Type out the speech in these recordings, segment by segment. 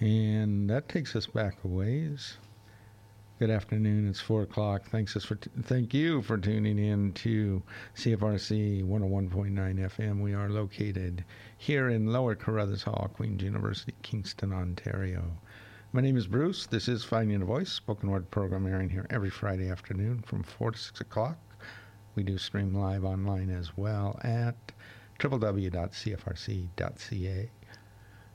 And that takes us back a ways. Good afternoon. It's four o'clock. Thanks us for t- thank you for tuning in to CFRC 101.9 FM. We are located here in Lower Carruthers Hall, Queen's University, Kingston, Ontario. My name is Bruce. This is Finding a Voice, spoken word program airing here every Friday afternoon from 4 to 6 o'clock. We do stream live online as well at www.cfrc.ca.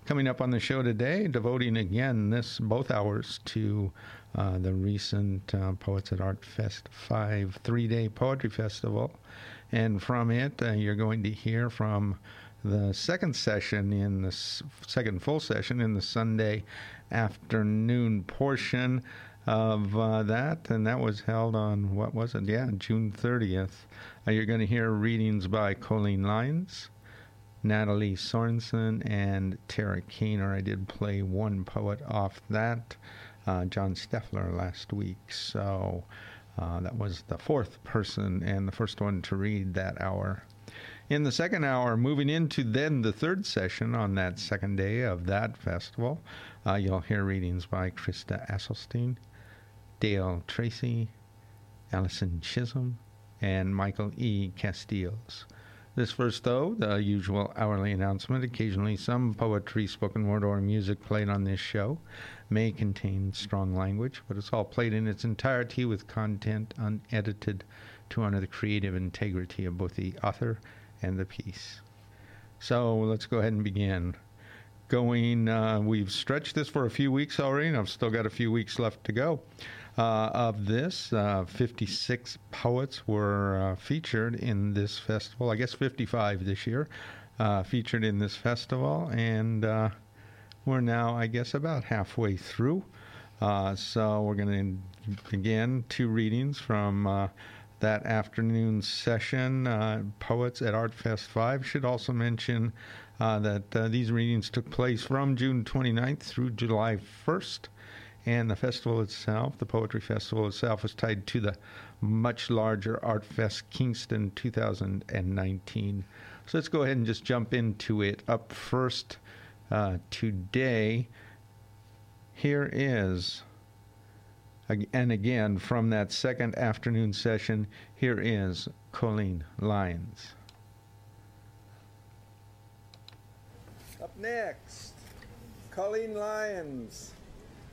Coming up on the show today, devoting again this both hours to uh, the recent uh, Poets at Art Fest 5 three day poetry festival. And from it, uh, you're going to hear from the second session in the s- second full session in the Sunday afternoon portion of uh, that, and that was held on what was it? Yeah, June 30th. Uh, you're going to hear readings by Colleen Lyons, Natalie Sorensen, and Tara Kaner. I did play one poet off that, uh, John Steffler, last week. So uh, that was the fourth person and the first one to read that hour. In the second hour, moving into then the third session on that second day of that festival, uh, you'll hear readings by Krista Asselstein, Dale Tracy, Allison Chisholm, and Michael E. Casteels. This first, though, the usual hourly announcement. Occasionally, some poetry, spoken word, or music played on this show may contain strong language, but it's all played in its entirety with content unedited to honor the creative integrity of both the author and the piece. So let's go ahead and begin. Going, uh, we've stretched this for a few weeks already, and I've still got a few weeks left to go. Uh, of this, uh, 56 poets were uh, featured in this festival. I guess 55 this year featured in this festival, and we're now, I guess, about halfway through. So we're going to begin two readings from that afternoon session. Uh, Poets at Art Fest 5 should also mention uh, that uh, these readings took place from June 29th through July 1st. And the festival itself, the Poetry Festival itself, was tied to the much larger Art Fest Kingston 2019. So let's go ahead and just jump into it. Up first uh, today, here is, and again from that second afternoon session, here is Colleen Lyons. Up next, Colleen Lyons.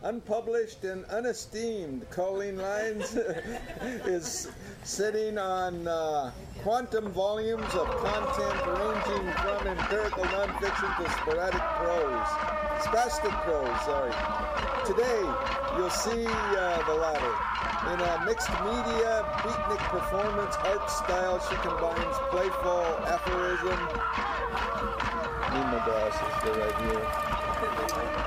Unpublished and unesteemed, Colleen Lyons is sitting on uh, quantum volumes of content ranging from empirical nonfiction to sporadic prose, spastic prose, sorry. Today, you'll see uh, the latter. In a mixed media beatnik performance art style, she combines playful aphorism. Need my glasses, they're right here.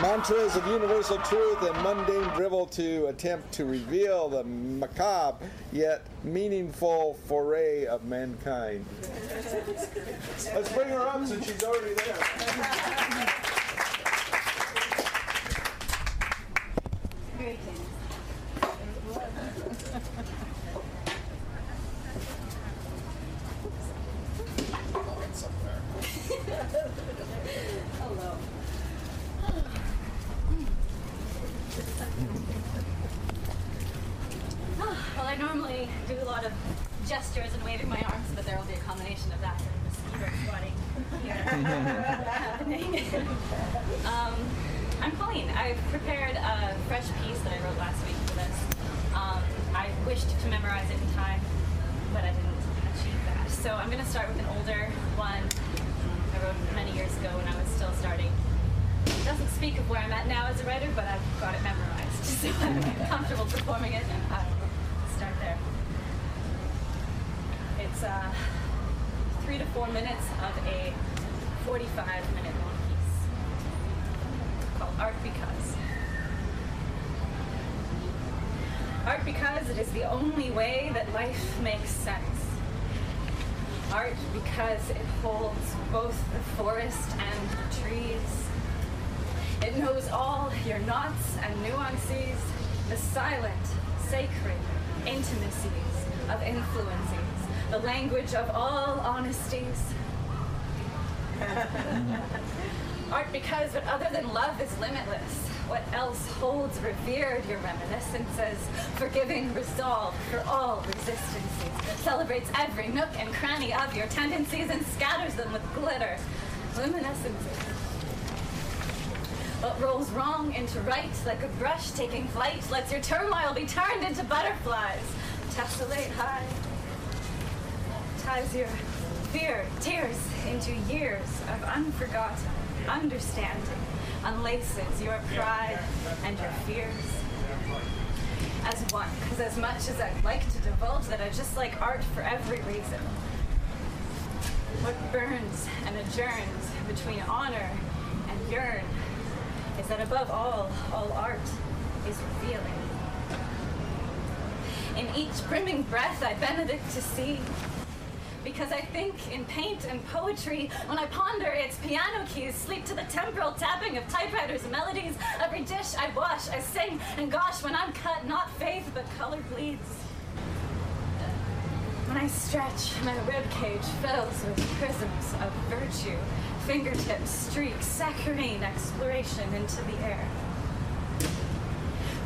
Mantras of universal truth and mundane drivel to attempt to reveal the macabre yet meaningful foray of mankind. Let's bring her up since she's already there. Hello. Well, I normally do a lot of gestures and waving my arms, but there will be a combination of that and the ski squatting here happening. um, I'm Colleen. I've prepared a fresh piece that I wrote last week for this. Um, I wished to memorize it in time, but I didn't achieve that. So I'm going to start with an older one I wrote many years ago when I was still starting. It doesn't speak of where I'm at now as a writer, but I've got it memorized, so I'm comfortable performing it, and I'll start there. Uh, three to four minutes of a 45 minute long piece called Art Because. Art because it is the only way that life makes sense. Art because it holds both the forest and the trees. It knows all your knots and nuances, the silent, sacred intimacies of influences, the language of all honesties. Art because, but other than love is limitless. What else holds revered your reminiscences? Forgiving resolve for all resistances. Celebrates every nook and cranny of your tendencies and scatters them with glitter. Luminescences. What rolls wrong into right like a brush taking flight lets your turmoil be turned into butterflies. Tessellate high. Ties your fear, tears into years of unforgotten understanding. Unlaces your pride and your fears as one. Because as much as I'd like to divulge that I just like art for every reason, what burns and adjourns between honor and yearn is that above all, all art is revealing. In each brimming breath I benedict to see because I think in paint and poetry, when I ponder its piano keys, sleep to the temporal tapping of typewriters melodies. Every dish I wash, I sing, and gosh, when I'm cut, not faith, but color bleeds. When I stretch, my ribcage fills with prisms of virtue, fingertips streak saccharine exploration into the air.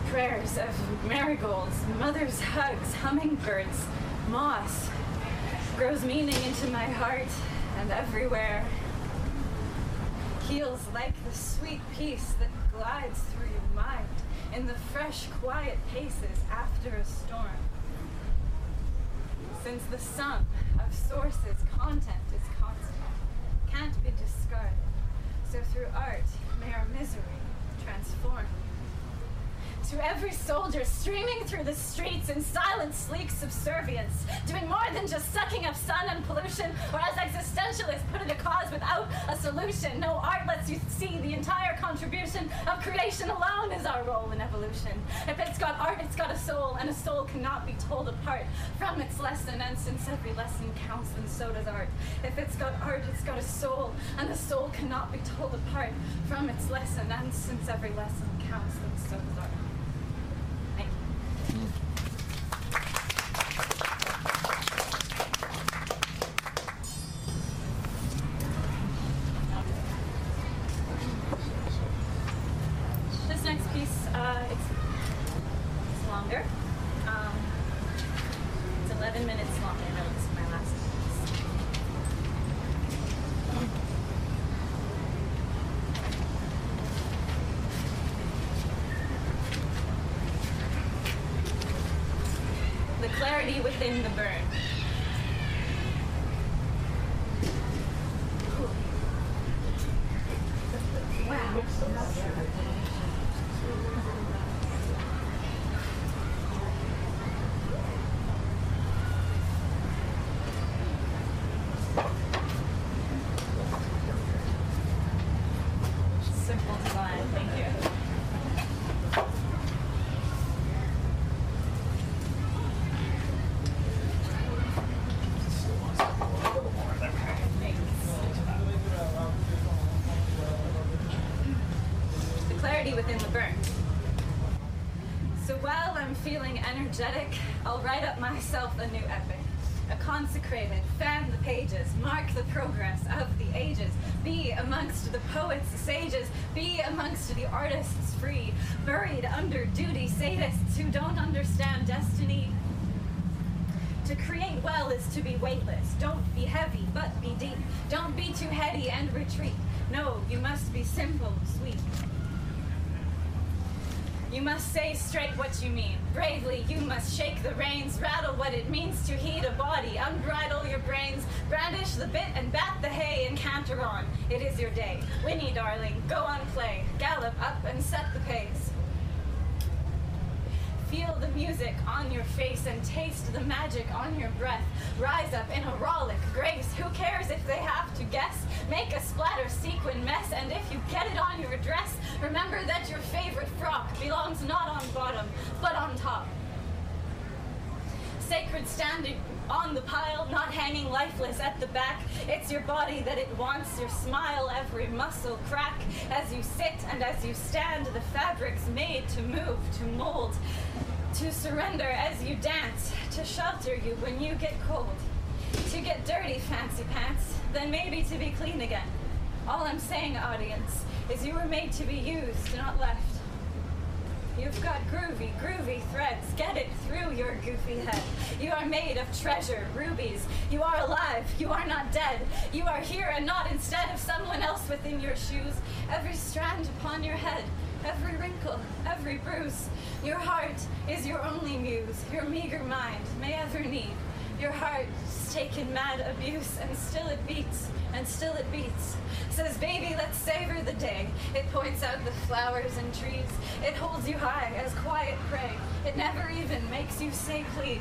Prayers of marigolds, mother's hugs, hummingbirds, moss, grows meaning into my heart and everywhere. Heals like the sweet peace that glides through your mind in the fresh, quiet paces after a storm. Since the sum of sources, content is constant, can't be discarded. So through art, may our misery transform to every soldier streaming through the streets in silent, sleek subservience, doing more than just sucking up sun and pollution, or as existentialists put it, a cause without a solution. No art lets you see the entire contribution of creation alone is our role in evolution. If it's got art, it's got a soul, and a soul cannot be told apart from its lesson, and since every lesson counts, then so does art. If it's got art, it's got a soul, and the soul cannot be told apart from its lesson, and since every lesson counts, then so does art. within the burn. within the burn. So while I'm feeling energetic, I'll write up myself a new epic. A consecrated, fan the pages, mark the progress of the ages, be amongst the poets, sages, be amongst the artists free, buried under duty sadists who don't understand destiny. To create well is to be weightless. Don't be heavy, but be deep. Don't be too heady and retreat. No, you must be simple, sweet. You must say straight what you mean. Bravely, you must shake the reins, rattle what it means to heat a body, unbridle your brains, brandish the bit and bat the hay and canter on. It is your day. Winnie, darling, go on play, gallop up and set the pace. Feel the music on your face and taste the magic on your breath. Rise up in heroic grace. Who cares if they have to guess? Make a splatter sequin mess, and if you get it on your dress, remember that your favorite frock belongs not on bottom, but on top. Sacred standing on the pile, not hanging lifeless at the back. It's your body that it wants, your smile, every muscle crack. As you sit and as you stand, the fabric's made to move, to mold, to surrender as you dance, to shelter you when you get cold. To get dirty, fancy pants, then maybe to be clean again. All I'm saying, audience, is you were made to be used, not left. You've got groovy, groovy threads. Get it through your goofy head. You are made of treasure, rubies. You are alive. You are not dead. You are here and not instead of someone else within your shoes. Every strand upon your head, every wrinkle, every bruise. Your heart is your only muse. Your meager mind may ever need. Your heart's taken mad abuse, and still it beats, and still it beats. Says, baby, let's savor the day. It points out the flowers and trees. It holds you high as quiet prey. It never even makes you say please.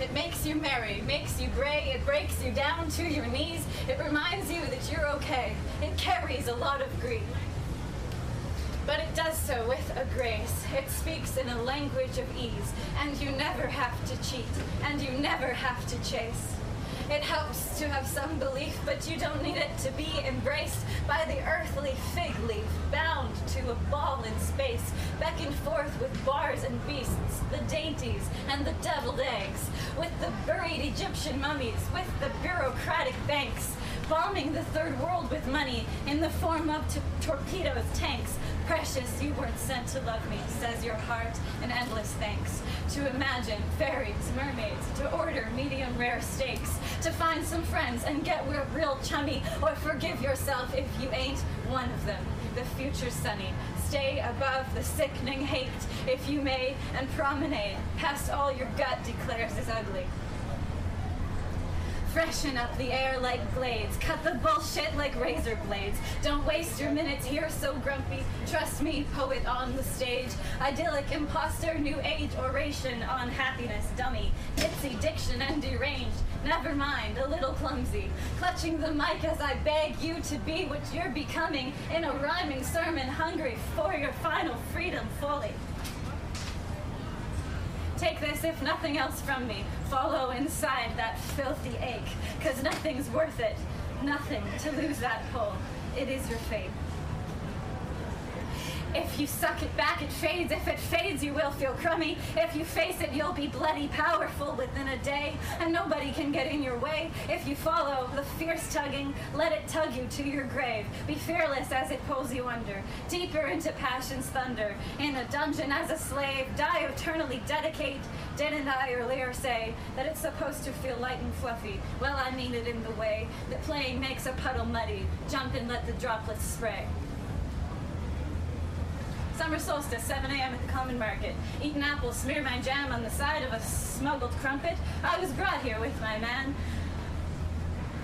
It makes you merry, makes you gray, it breaks you down to your knees. It reminds you that you're okay. It carries a lot of grief. But it does so with a grace. It speaks in a language of ease, and you never have to cheat, and you never have to chase. It helps to have some belief, but you don't need it to be embraced by the earthly fig leaf, bound to a ball in space, back and forth with bars and beasts, the dainties and the deviled eggs, with the buried Egyptian mummies, with the bureaucratic banks, bombing the third world with money in the form of t- torpedoes, tanks. Precious, you weren't sent to love me, says your heart, and endless thanks. To imagine fairies, mermaids, to order medium rare steaks, to find some friends and get real chummy, or forgive yourself if you ain't one of them. The future's sunny. Stay above the sickening hate, if you may, and promenade past all your gut declares is ugly. Freshen up the air like blades. Cut the bullshit like razor blades. Don't waste your minutes here so grumpy. Trust me, poet on the stage. Idyllic imposter, new age oration on happiness, dummy. Ditzy diction and deranged. Never mind, a little clumsy. Clutching the mic as I beg you to be what you're becoming in a rhyming sermon, hungry for your final freedom fully. Take this, if nothing else from me. Follow inside that filthy ache, cause nothing's worth it. Nothing to lose that pull. It is your fate. If you suck it back, it fades. If it fades, you will feel crummy. If you face it, you'll be bloody powerful within a day, and nobody can get in your way. If you follow the fierce tugging, let it tug you to your grave. Be fearless as it pulls you under, deeper into passion's thunder. In a dungeon as a slave, die eternally dedicate. Didn't I earlier say that it's supposed to feel light and fluffy? Well, I mean it in the way that playing makes a puddle muddy. Jump and let the droplets spray. Summer solstice, 7 a.m. at the common market. Eat an apple, smear my jam on the side of a smuggled crumpet. I was brought here with my man.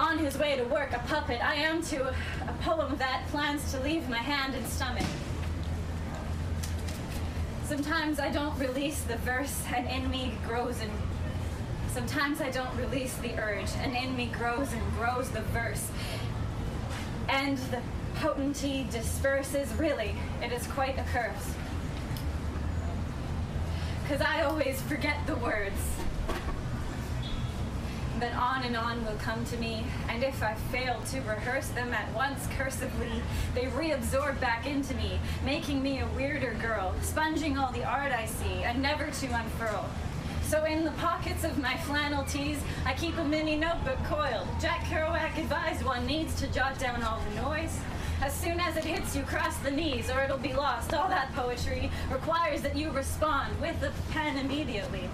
On his way to work, a puppet. I am to a poem that plans to leave my hand and stomach. Sometimes I don't release the verse, and in me grows and sometimes I don't release the urge, and in me grows and grows the verse. And the potency disperses, really, it is quite a curse. Because I always forget the words. But on and on will come to me, and if I fail to rehearse them at once cursively, they reabsorb back into me, making me a weirder girl, sponging all the art I see, and never to unfurl. So in the pockets of my flannel tees, I keep a mini notebook coiled. Jack Kerouac advised one needs to jot down all the noise. As soon as it hits you, cross the knees, or it'll be lost. All that poetry requires that you respond with the pen immediately.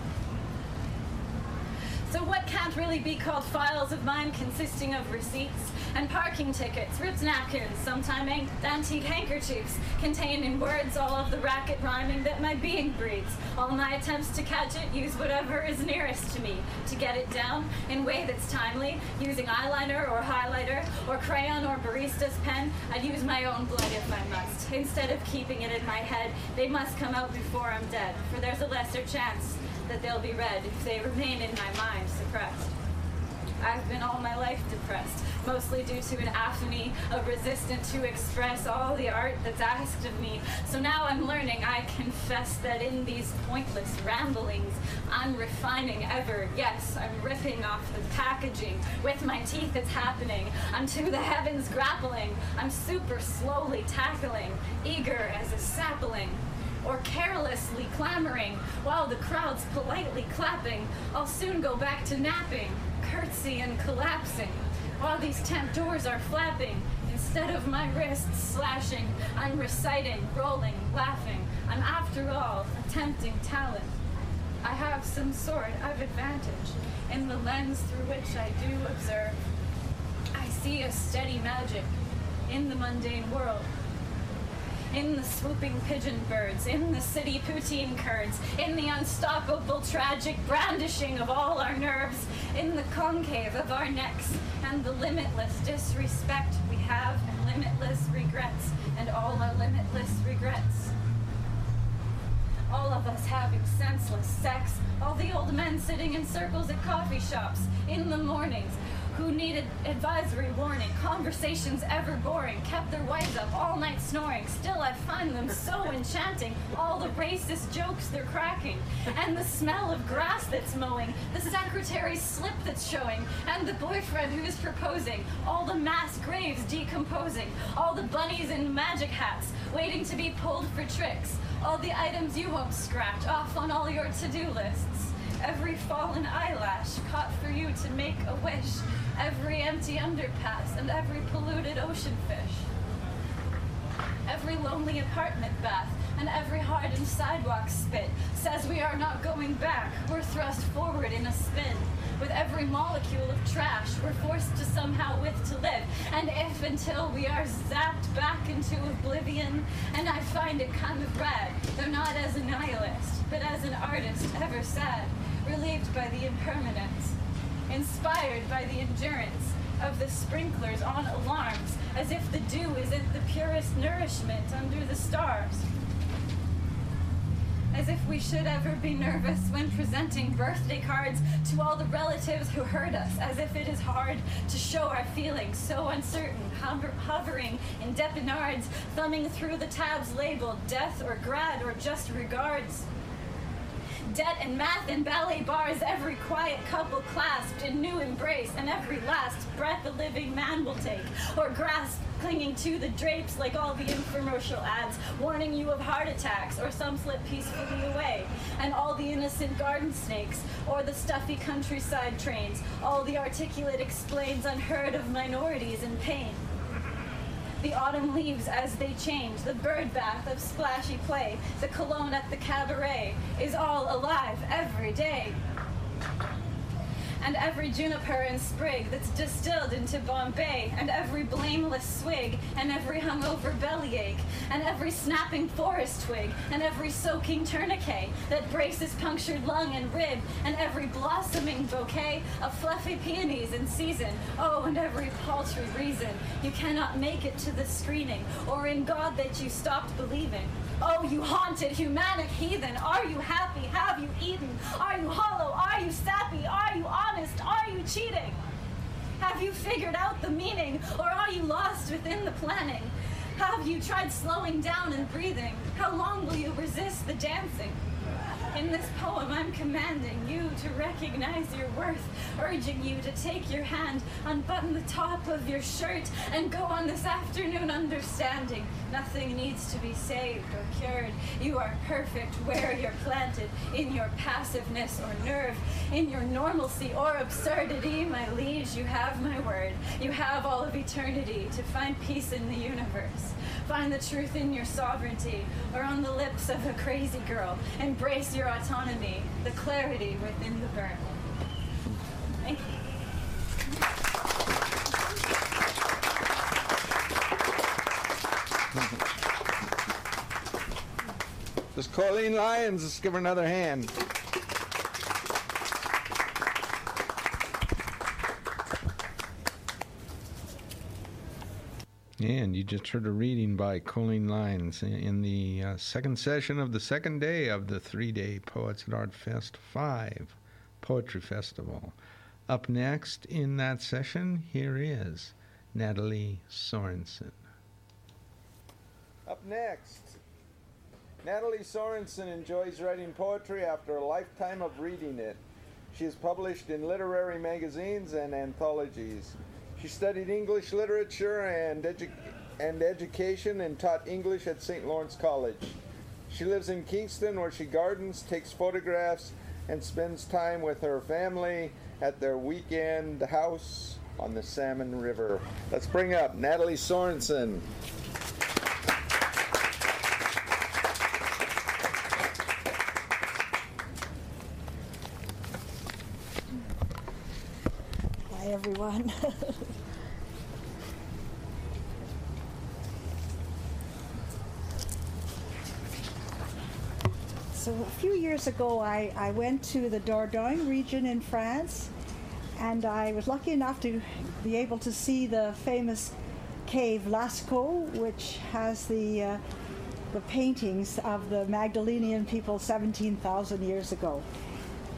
So what can't really be called files of mine consisting of receipts and parking tickets, ripped napkins, sometime antique handkerchiefs, containing words all of the racket rhyming that my being breeds. All my attempts to catch it use whatever is nearest to me to get it down in way that's timely, using eyeliner or highlighter or crayon or barista's pen. I'd use my own blood if I must. Instead of keeping it in my head, they must come out before I'm dead, for there's a lesser chance that they'll be read if they remain in my mind suppressed. I've been all my life depressed, mostly due to an aphony of resistance to express all the art that's asked of me. So now I'm learning, I confess that in these pointless ramblings, I'm refining ever. Yes, I'm ripping off the packaging. With my teeth, it's happening. I'm to the heavens grappling. I'm super slowly tackling, eager as a sapling or carelessly clamoring while the crowd's politely clapping. I'll soon go back to napping, curtsy and collapsing. while these tent doors are flapping. Instead of my wrists slashing, I'm reciting, rolling, laughing. I'm after all a tempting talent. I have some sort of advantage in the lens through which I do observe. I see a steady magic in the mundane world in the swooping pigeon birds, in the city poutine curds, in the unstoppable tragic brandishing of all our nerves, in the concave of our necks, and the limitless disrespect we have, and limitless regrets, and all our limitless regrets. All of us having senseless sex, all the old men sitting in circles at coffee shops in the mornings, who needed advisory warning, conversations ever boring, kept their wives up all night snoring. Still, I find them so enchanting. All the racist jokes they're cracking, and the smell of grass that's mowing, the secretary's slip that's showing, and the boyfriend who's proposing, all the mass graves decomposing, all the bunnies in magic hats waiting to be pulled for tricks, all the items you won't scratch off on all your to do lists every fallen eyelash caught for you to make a wish, every empty underpass and every polluted ocean fish. Every lonely apartment bath and every hardened sidewalk spit says we are not going back. We're thrust forward in a spin. With every molecule of trash, we're forced to somehow with to live. And if until we are zapped back into oblivion, and I find it kind of rad, though not as a nihilist, but as an artist ever sad, relieved by the impermanence, inspired by the endurance of the sprinklers on alarms, as if the dew isn't the purest nourishment under the stars. As if we should ever be nervous when presenting birthday cards to all the relatives who hurt us, as if it is hard to show our feelings, so uncertain, hover- hovering in depinards, thumbing through the tabs labeled death or grad or just regards debt and math and ballet bars, every quiet couple clasped in new embrace, and every last breath a living man will take, or grasp clinging to the drapes like all the infomercial ads, warning you of heart attacks, or some slip peacefully away, and all the innocent garden snakes, or the stuffy countryside trains, all the articulate explains unheard of minorities in pain the autumn leaves as they change, the bird bath of splashy play, the cologne at the cabaret is all alive every day and every juniper and sprig that's distilled into Bombay, and every blameless swig, and every hungover bellyache, and every snapping forest twig, and every soaking tourniquet that braces punctured lung and rib, and every blossoming bouquet of fluffy peonies in season. Oh, and every paltry reason you cannot make it to the screening, or in God that you stopped believing. Oh, you haunted, humanic heathen, are you happy? Have you eaten? Are you hollow? Are you sappy? Are you honest? Are you cheating? Have you figured out the meaning, or are you lost within the planning? Have you tried slowing down and breathing? How long will you resist the dancing? In this poem, I'm commanding you to recognize your worth, urging you to take your hand, unbutton the top of your shirt, and go on this afternoon understanding. Nothing needs to be saved or cured. You are perfect where you're planted, in your passiveness or nerve, in your normalcy or absurdity, my liege. You have my word. You have all of eternity to find peace in the universe. Find the truth in your sovereignty, or on the lips of a crazy girl. Embrace your autonomy, the clarity within the burn. Thank you. Does Colleen Lyons let's give her another hand? And you just heard a reading by Colleen Lyons in- the uh, second session of the second day of the three day Poets at Art Fest 5 Poetry Festival. Up next in that session, here is Natalie Sorensen. Up next, Natalie Sorensen enjoys writing poetry after a lifetime of reading it. She is published in literary magazines and anthologies. She studied English literature and, edu- and education and taught English at St. Lawrence College. She lives in Kingston where she gardens, takes photographs, and spends time with her family at their weekend house on the Salmon River. Let's bring up Natalie Sorensen. Hi, everyone. so, a few years ago, I, I went to the Dordogne region in France, and I was lucky enough to be able to see the famous cave Lascaux, which has the uh, the paintings of the Magdalenian people 17,000 years ago.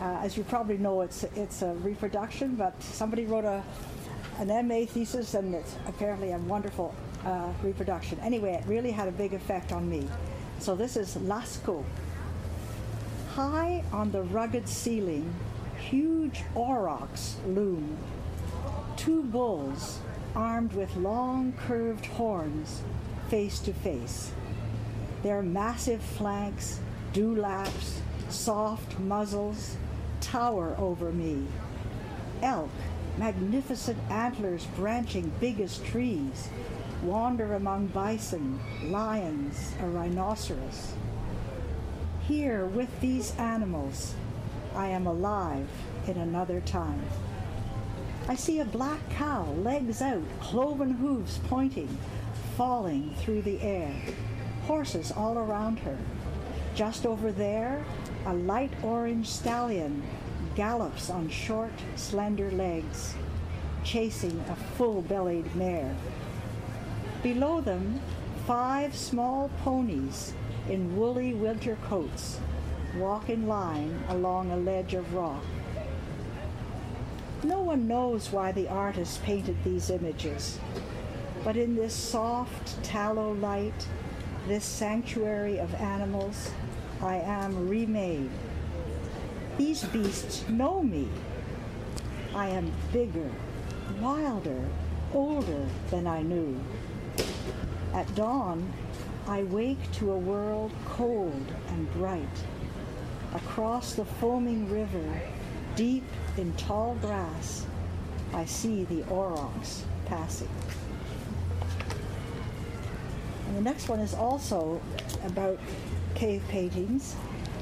Uh, as you probably know, it's it's a reproduction, but somebody wrote a an MA thesis, and it's apparently a wonderful uh, reproduction. Anyway, it really had a big effect on me. So this is Lascaux. High on the rugged ceiling, huge aurochs loom. Two bulls, armed with long curved horns, face to face. Their massive flanks, dewlaps, soft muzzles, tower over me. Elk, magnificent antlers branching big as trees, wander among bison, lions, a rhinoceros. Here, with these animals, I am alive in another time. I see a black cow, legs out, cloven hooves pointing, falling through the air. Horses all around her. Just over there, a light orange stallion gallops on short, slender legs, chasing a full bellied mare. Below them, five small ponies in woolly winter coats walk in line along a ledge of rock. No one knows why the artist painted these images, but in this soft tallow light, this sanctuary of animals, I am remade. These beasts know me. I am bigger, wilder, older than I knew. At dawn, I wake to a world cold and bright. Across the foaming river, deep in tall grass, I see the aurochs passing. And the next one is also about cave paintings.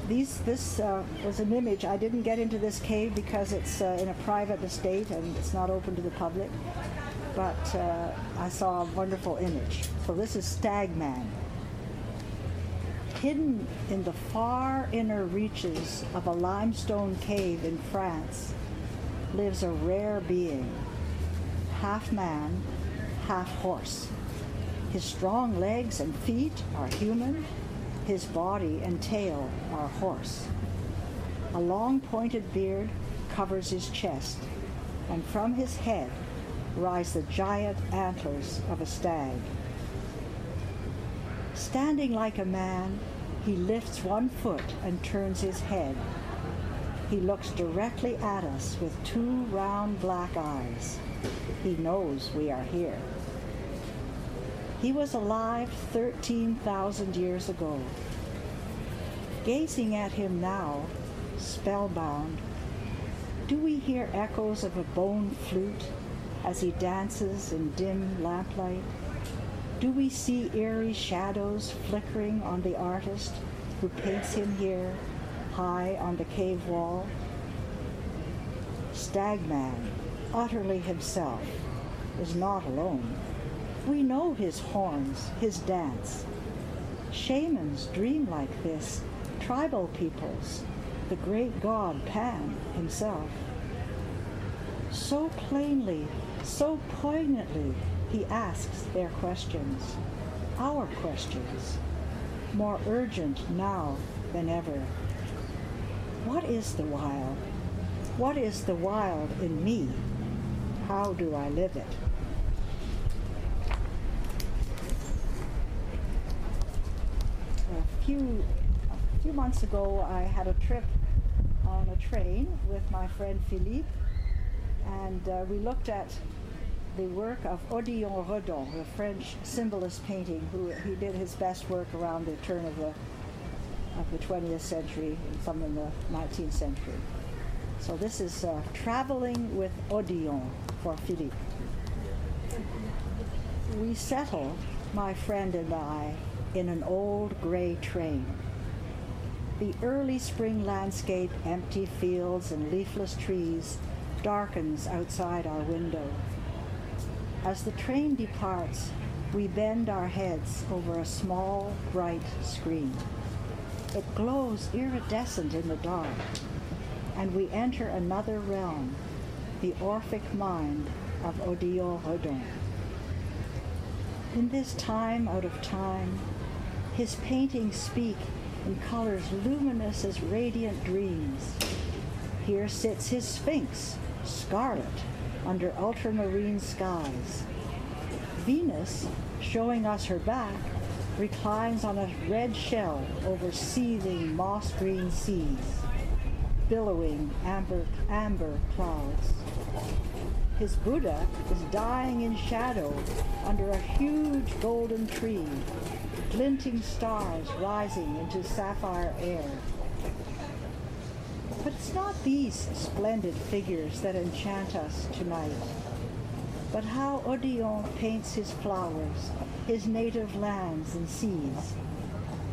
These, this uh, was an image. I didn't get into this cave because it's uh, in a private estate and it's not open to the public. But uh, I saw a wonderful image. So this is Stagman. Hidden in the far inner reaches of a limestone cave in France lives a rare being, half man, half horse. His strong legs and feet are human, his body and tail are horse. A long pointed beard covers his chest, and from his head rise the giant antlers of a stag. Standing like a man, he lifts one foot and turns his head. He looks directly at us with two round black eyes. He knows we are here. He was alive 13,000 years ago. Gazing at him now, spellbound, do we hear echoes of a bone flute as he dances in dim lamplight? Do we see eerie shadows flickering on the artist who paints him here, high on the cave wall? Stagman, utterly himself, is not alone. We know his horns, his dance. Shamans dream like this, tribal peoples, the great god Pan himself. So plainly, so poignantly, he asks their questions, our questions, more urgent now than ever. What is the wild? What is the wild in me? How do I live it? A few, a few months ago, I had a trip on a train with my friend Philippe, and uh, we looked at the work of Odilon Redon, the French symbolist painting, who he did his best work around the turn of the of the 20th century and some in the 19th century. So this is uh, Traveling with Odilon for Philippe. We settle, my friend and I, in an old gray train. The early spring landscape, empty fields and leafless trees, darkens outside our window. As the train departs, we bend our heads over a small, bright screen. It glows iridescent in the dark, and we enter another realm, the Orphic mind of Odilon Redon. In this time out of time, his paintings speak in colors luminous as radiant dreams. Here sits his Sphinx, scarlet, under ultramarine skies. Venus, showing us her back, reclines on a red shell over seething moss green seas, billowing amber, amber clouds. His Buddha is dying in shadow under a huge golden tree, glinting stars rising into sapphire air. But it's not these splendid figures that enchant us tonight, but how Odilon paints his flowers, his native lands and seas.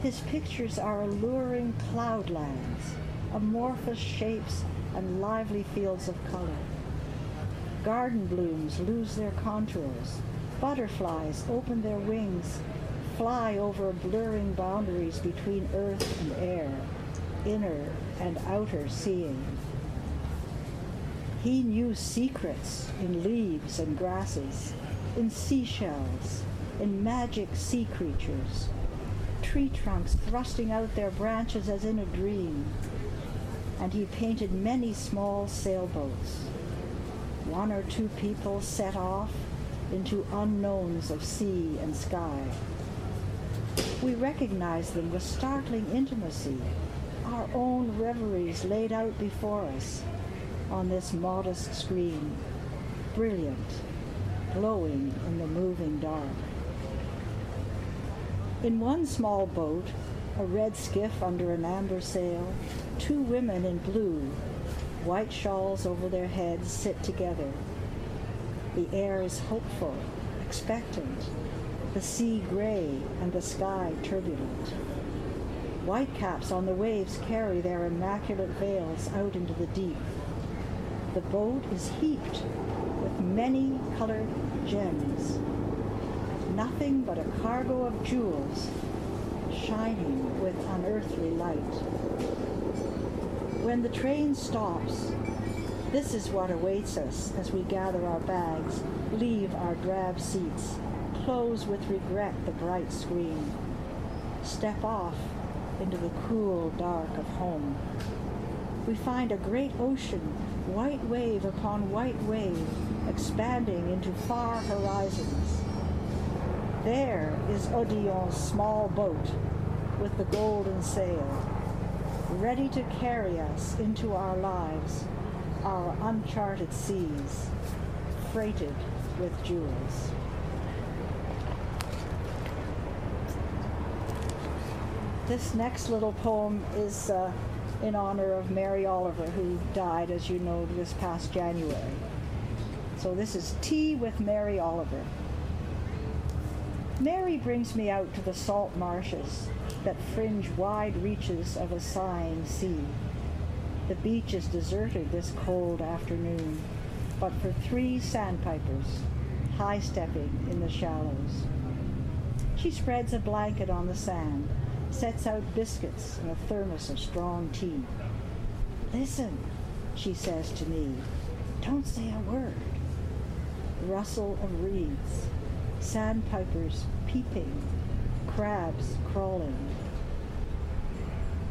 His pictures are alluring cloudlands, amorphous shapes and lively fields of color. Garden blooms lose their contours. Butterflies open their wings, fly over blurring boundaries between earth and air, inner and outer seeing. He knew secrets in leaves and grasses, in seashells, in magic sea creatures, tree trunks thrusting out their branches as in a dream. And he painted many small sailboats. One or two people set off into unknowns of sea and sky. We recognize them with startling intimacy, our own reveries laid out before us on this modest screen, brilliant, glowing in the moving dark. In one small boat, a red skiff under an amber sail, two women in blue, white shawls over their heads, sit together. The air is hopeful, expectant, the sea gray and the sky turbulent. Whitecaps on the waves carry their immaculate veils out into the deep. The boat is heaped with many colored gems, nothing but a cargo of jewels shining with unearthly light. When the train stops, this is what awaits us as we gather our bags, leave our drab seats, close with regret the bright screen, step off into the cool dark of home. We find a great ocean, white wave upon white wave, expanding into far horizons. There is Odilon's small boat with the golden sail, ready to carry us into our lives, our uncharted seas, freighted with jewels. This next little poem is uh, in honor of Mary Oliver, who died, as you know, this past January. So this is Tea with Mary Oliver. Mary brings me out to the salt marshes that fringe wide reaches of a sighing sea. The beach is deserted this cold afternoon, but for three sandpipers, high-stepping in the shallows. She spreads a blanket on the sand, sets out biscuits and a thermos of strong tea. Listen, she says to me, don't say a word. Rustle of reeds, sandpipers peeping, crabs crawling.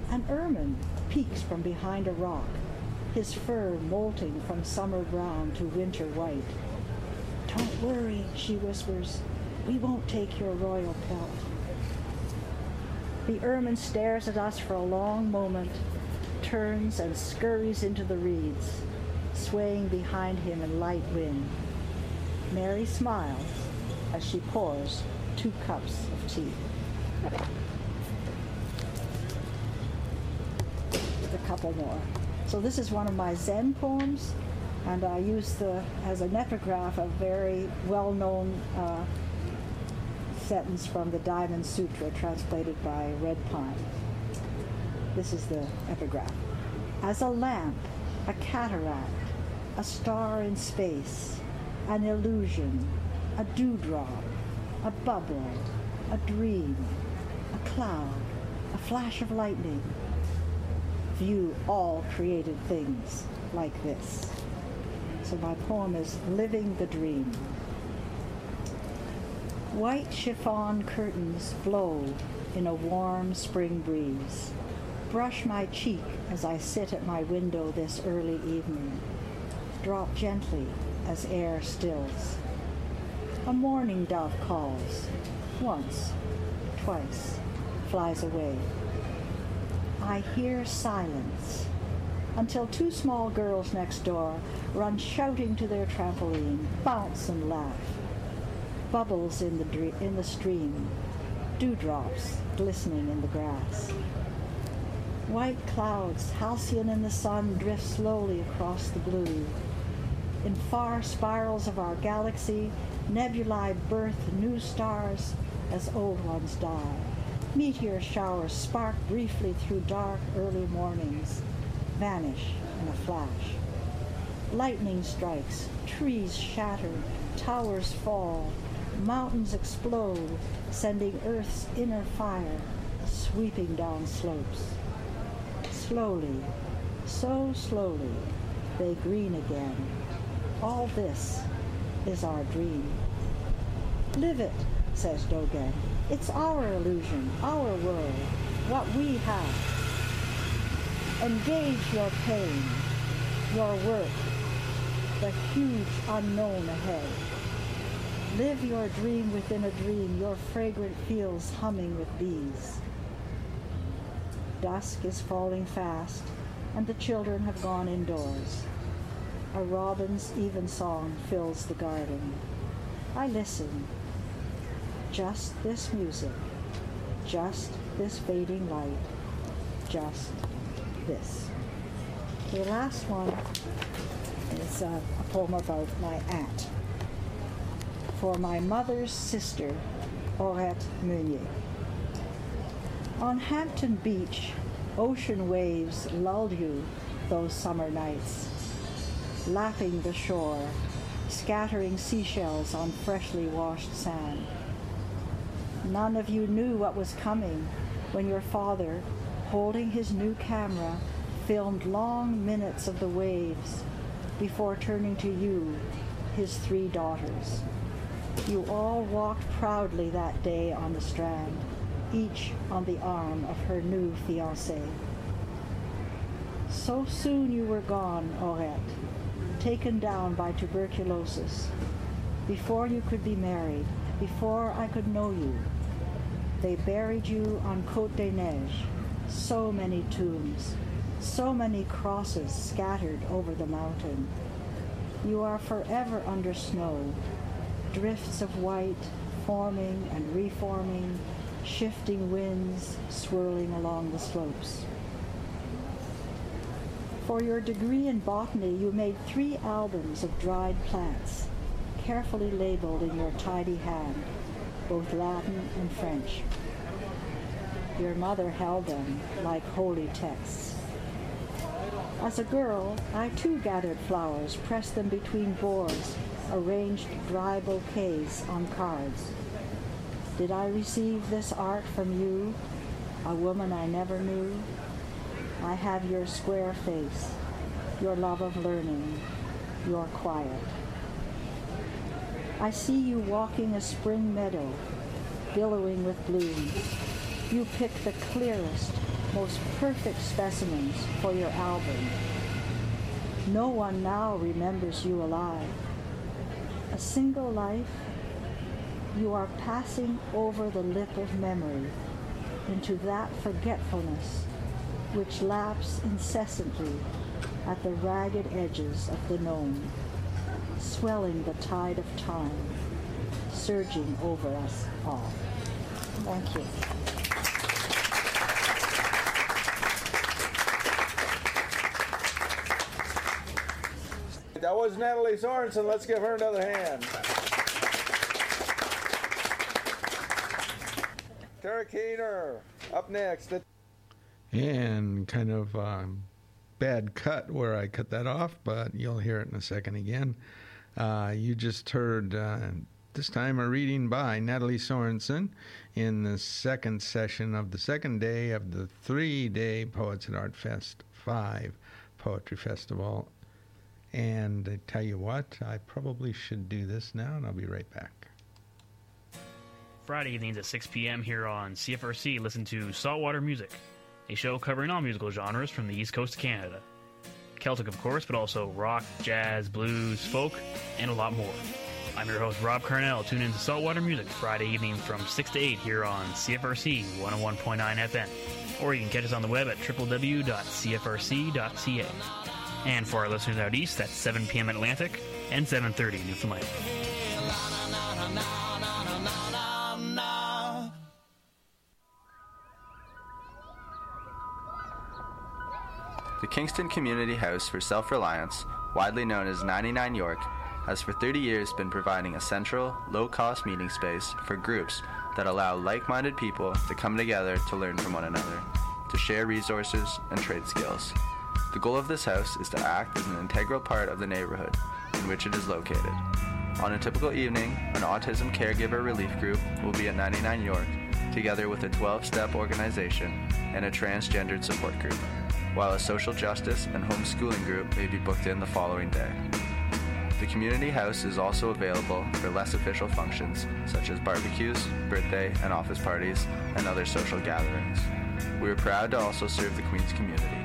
An ermine peeks from behind a rock, his fur molting from summer brown to winter white. Don't worry, she whispers, we won't take your royal pelt. The ermine stares at us for a long moment, turns and scurries into the reeds, swaying behind him in light wind. Mary smiles as she pours two cups of tea. A couple more. So this is one of my Zen poems. And I use the as an epigraph a very well-known uh, sentence from the Diamond Sutra, translated by Red Pine. This is the epigraph. As a lamp, a cataract, a star in space, an illusion, a dewdrop, a bubble, a dream, a cloud, a flash of lightning. View all created things like this. So my poem is Living the Dream. White chiffon curtains blow in a warm spring breeze. Brush my cheek as I sit at my window this early evening. Drop gently as air stills. A mourning dove calls, once, twice, flies away. I hear silence until two small girls next door run shouting to their trampoline, bounce and laugh. Bubbles in the, dre- in the stream, dewdrops glistening in the grass. White clouds, halcyon in the sun, drift slowly across the blue. In far spirals of our galaxy, nebulae birth new stars as old ones die. Meteor showers spark briefly through dark early mornings, vanish in a flash. Lightning strikes, trees shatter, towers fall, mountains explode, sending Earth's inner fire sweeping down slopes. Slowly, so slowly, they green again. All this is our dream. Live it, says Dogen. It's our illusion, our world, what we have. Engage your pain, your work, the huge unknown ahead. Live your dream within a dream, your fragrant fields humming with bees. Dusk is falling fast, and the children have gone indoors. A robin's evensong fills the garden. I listen. Just this music, just this fading light, just this. The last one is uh, a poem about my aunt. For my mother's sister, Aurette Meunier. On Hampton Beach, ocean waves lulled you those summer nights, lapping the shore, scattering seashells on freshly washed sand. None of you knew what was coming when your father, holding his new camera, filmed long minutes of the waves before turning to you, his three daughters. You all walked proudly that day on the strand, each on the arm of her new fiancé. So soon you were gone, Aurette, taken down by tuberculosis, before you could be married, before I could know you. They buried you on Côte des Neiges, so many tombs, so many crosses scattered over the mountain. You are forever under snow, drifts of white forming and reforming, shifting winds swirling along the slopes. For your degree in botany, you made three albums of dried plants, carefully labeled in your tidy hand, both Latin and French. Your mother held them like holy texts. As a girl, I too gathered flowers, pressed them between boards, arranged dry bouquets on cards. Did I receive this art from you, a woman I never knew? I have your square face, your love of learning, your quiet. I see you walking a spring meadow, billowing with blooms. You pick the clearest, most perfect specimens for your album. No one now remembers you alive. A single life, you are passing over the lip of memory into that forgetfulness which laps incessantly at the ragged edges of the known, swelling the tide of time, surging over us all. Thank you. That was Natalie Sorensen. Let's give her another hand. Tara Keener, up next. And kind of um, bad cut where I cut that off, but you'll hear it in a second again. Uh, you just heard uh, this time a reading by Natalie Sorensen in the second session of the second day of the three day Poets at Art Fest 5 Poetry Festival. And I tell you what, I probably should do this now, and I'll be right back. Friday evenings at 6 p.m. here on CFRC, listen to Saltwater Music, a show covering all musical genres from the East Coast of Canada. Celtic, of course, but also rock, jazz, blues, folk, and a lot more. I'm your host, Rob Carnell. Tune in to Saltwater Music Friday evening from 6 to 8 here on CFRC 101.9 FM. Or you can catch us on the web at www.cfrc.ca. And for our listeners out east, that's 7 p.m. Atlantic and 7.30 Newfoundland. The Kingston Community House for Self Reliance, widely known as 99 York, has for 30 years been providing a central, low cost meeting space for groups that allow like minded people to come together to learn from one another, to share resources and trade skills. The goal of this house is to act as an integral part of the neighborhood in which it is located. On a typical evening, an autism caregiver relief group will be at 99 York, together with a 12 step organization and a transgendered support group, while a social justice and homeschooling group may be booked in the following day. The community house is also available for less official functions, such as barbecues, birthday and office parties, and other social gatherings. We are proud to also serve the Queen's community.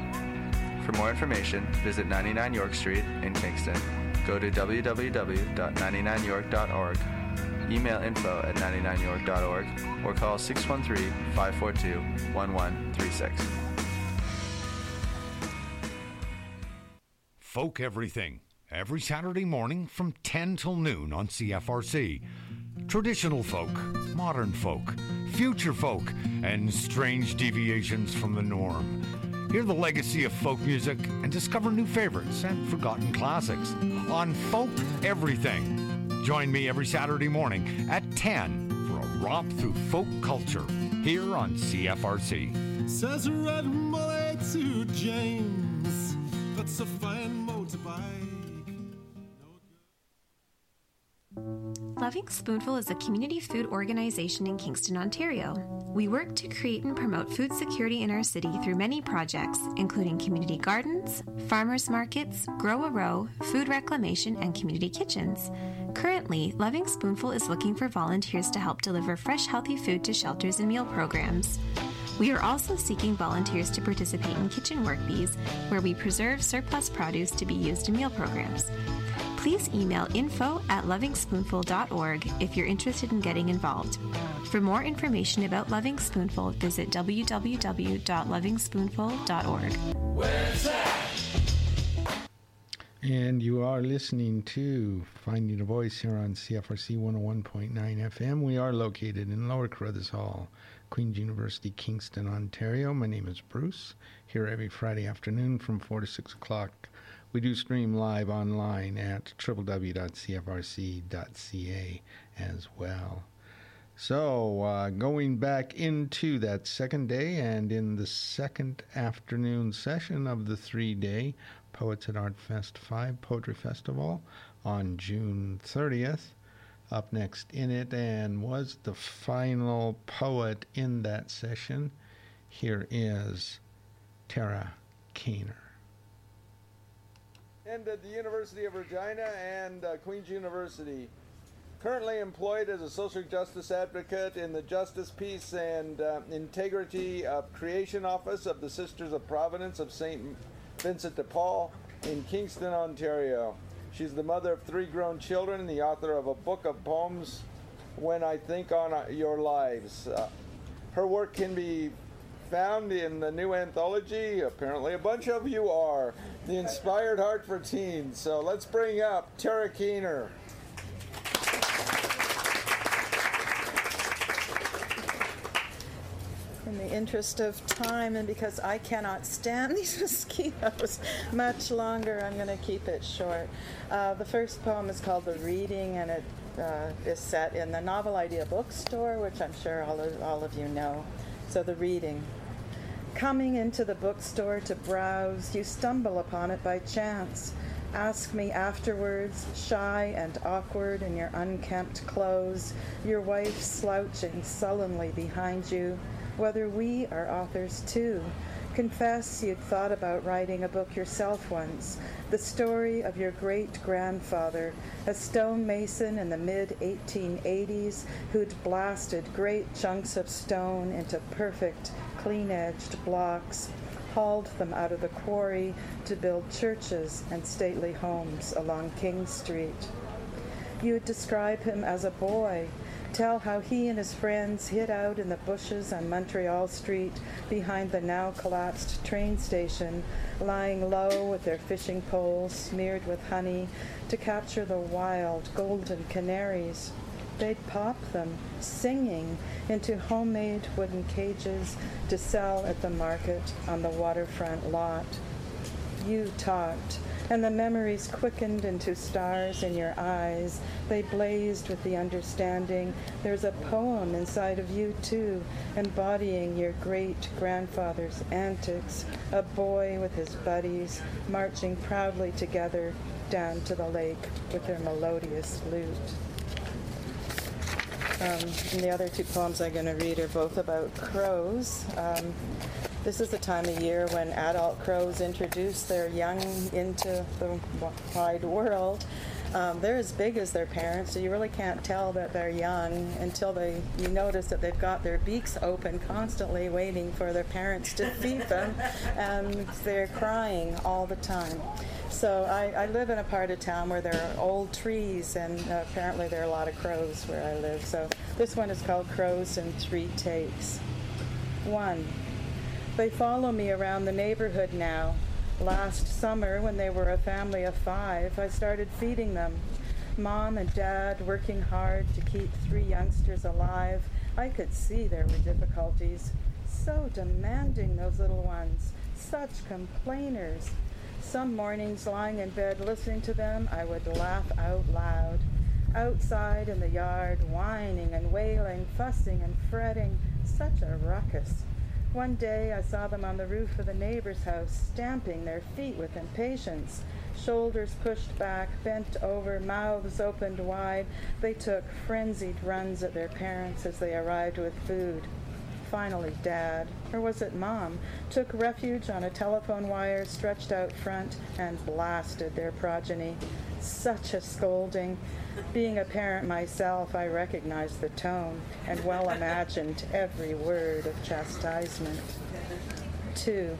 For more information, visit 99 York Street in Kingston. Go to www.99york.org, email info at 99york.org, or call 613 542 1136. Folk Everything, every Saturday morning from 10 till noon on CFRC. Traditional folk, modern folk, future folk, and strange deviations from the norm. Hear the legacy of folk music and discover new favorites and forgotten classics on Folk Everything. Join me every Saturday morning at 10 for a romp through folk culture here on CFRC. Says red mullet to James. That's a fine motorbike. Loving Spoonful is a community food organization in Kingston, Ontario. We work to create and promote food security in our city through many projects, including community gardens, farmers markets, Grow a Row, food reclamation, and community kitchens. Currently, Loving Spoonful is looking for volunteers to help deliver fresh, healthy food to shelters and meal programs. We are also seeking volunteers to participate in Kitchen Work Bees, where we preserve surplus produce to be used in meal programs. Please email info at lovingspoonful.org if you're interested in getting involved. For more information about Loving Spoonful, visit www.lovingspoonful.org. Where's that? And you are listening to Finding a Voice here on CFRC 101.9 FM. We are located in Lower Carruthers Hall, Queen's University, Kingston, Ontario. My name is Bruce, here every Friday afternoon from 4 to 6 o'clock. We do stream live online at www.cfrc.ca as well. So, uh, going back into that second day and in the second afternoon session of the three day Poets at Art Fest 5 Poetry Festival on June 30th. Up next in it and was the final poet in that session. Here is Tara Keener. And at the University of Regina and uh, Queen's University. Currently employed as a social justice advocate in the Justice, Peace, and uh, Integrity of Creation Office of the Sisters of Providence of St. Vincent de Paul in Kingston, Ontario. She's the mother of three grown children and the author of a book of poems, When I Think on Your Lives. Uh, her work can be found in the new anthology. Apparently, a bunch of you are. The Inspired Heart for Teens. So let's bring up Tara Keener. in the interest of time and because I cannot stand these mosquitoes much longer, I'm going to keep it short. Uh, the first poem is called The Reading and it uh, is set in the Novel Idea bookstore, which I'm sure all of, all of you know. So, The Reading. Coming into the bookstore to browse, you stumble upon it by chance. Ask me afterwards, shy and awkward in your unkempt clothes, your wife slouching sullenly behind you, whether we are authors too. Confess you'd thought about writing a book yourself once, the story of your great grandfather, a stonemason in the mid 1880s who'd blasted great chunks of stone into perfect, clean edged blocks, hauled them out of the quarry to build churches and stately homes along King Street. You'd describe him as a boy tell how he and his friends hid out in the bushes on Montreal Street behind the now collapsed train station, lying low with their fishing poles smeared with honey to capture the wild golden canaries. They'd pop them, singing, into homemade wooden cages to sell at the market on the waterfront lot. You talked and the memories quickened into stars in your eyes. They blazed with the understanding there's a poem inside of you, too, embodying your great grandfather's antics, a boy with his buddies marching proudly together down to the lake with their melodious lute. Um, and the other two poems I'm going to read are both about crows. Um, this is the time of year when adult crows introduce their young into the wide world. Um, they're as big as their parents, so you really can't tell that they're young until they you notice that they've got their beaks open, constantly waiting for their parents to feed them, and they're crying all the time. So I, I, live in a part of town where there are old trees, and uh, apparently there are a lot of crows where I live. So this one is called Crows in Three Takes. One. They follow me around the neighborhood now. Last summer, when they were a family of five, I started feeding them. Mom and dad working hard to keep three youngsters alive. I could see there were difficulties. So demanding, those little ones. Such complainers. Some mornings, lying in bed listening to them, I would laugh out loud. Outside in the yard, whining and wailing, fussing and fretting. Such a ruckus. One day I saw them on the roof of the neighbor's house, stamping their feet with impatience. Shoulders pushed back, bent over, mouths opened wide, they took frenzied runs at their parents as they arrived with food. Finally, Dad, or was it Mom, took refuge on a telephone wire stretched out front and blasted their progeny. Such a scolding. Being a parent myself, I recognized the tone and well imagined every word of chastisement. Two,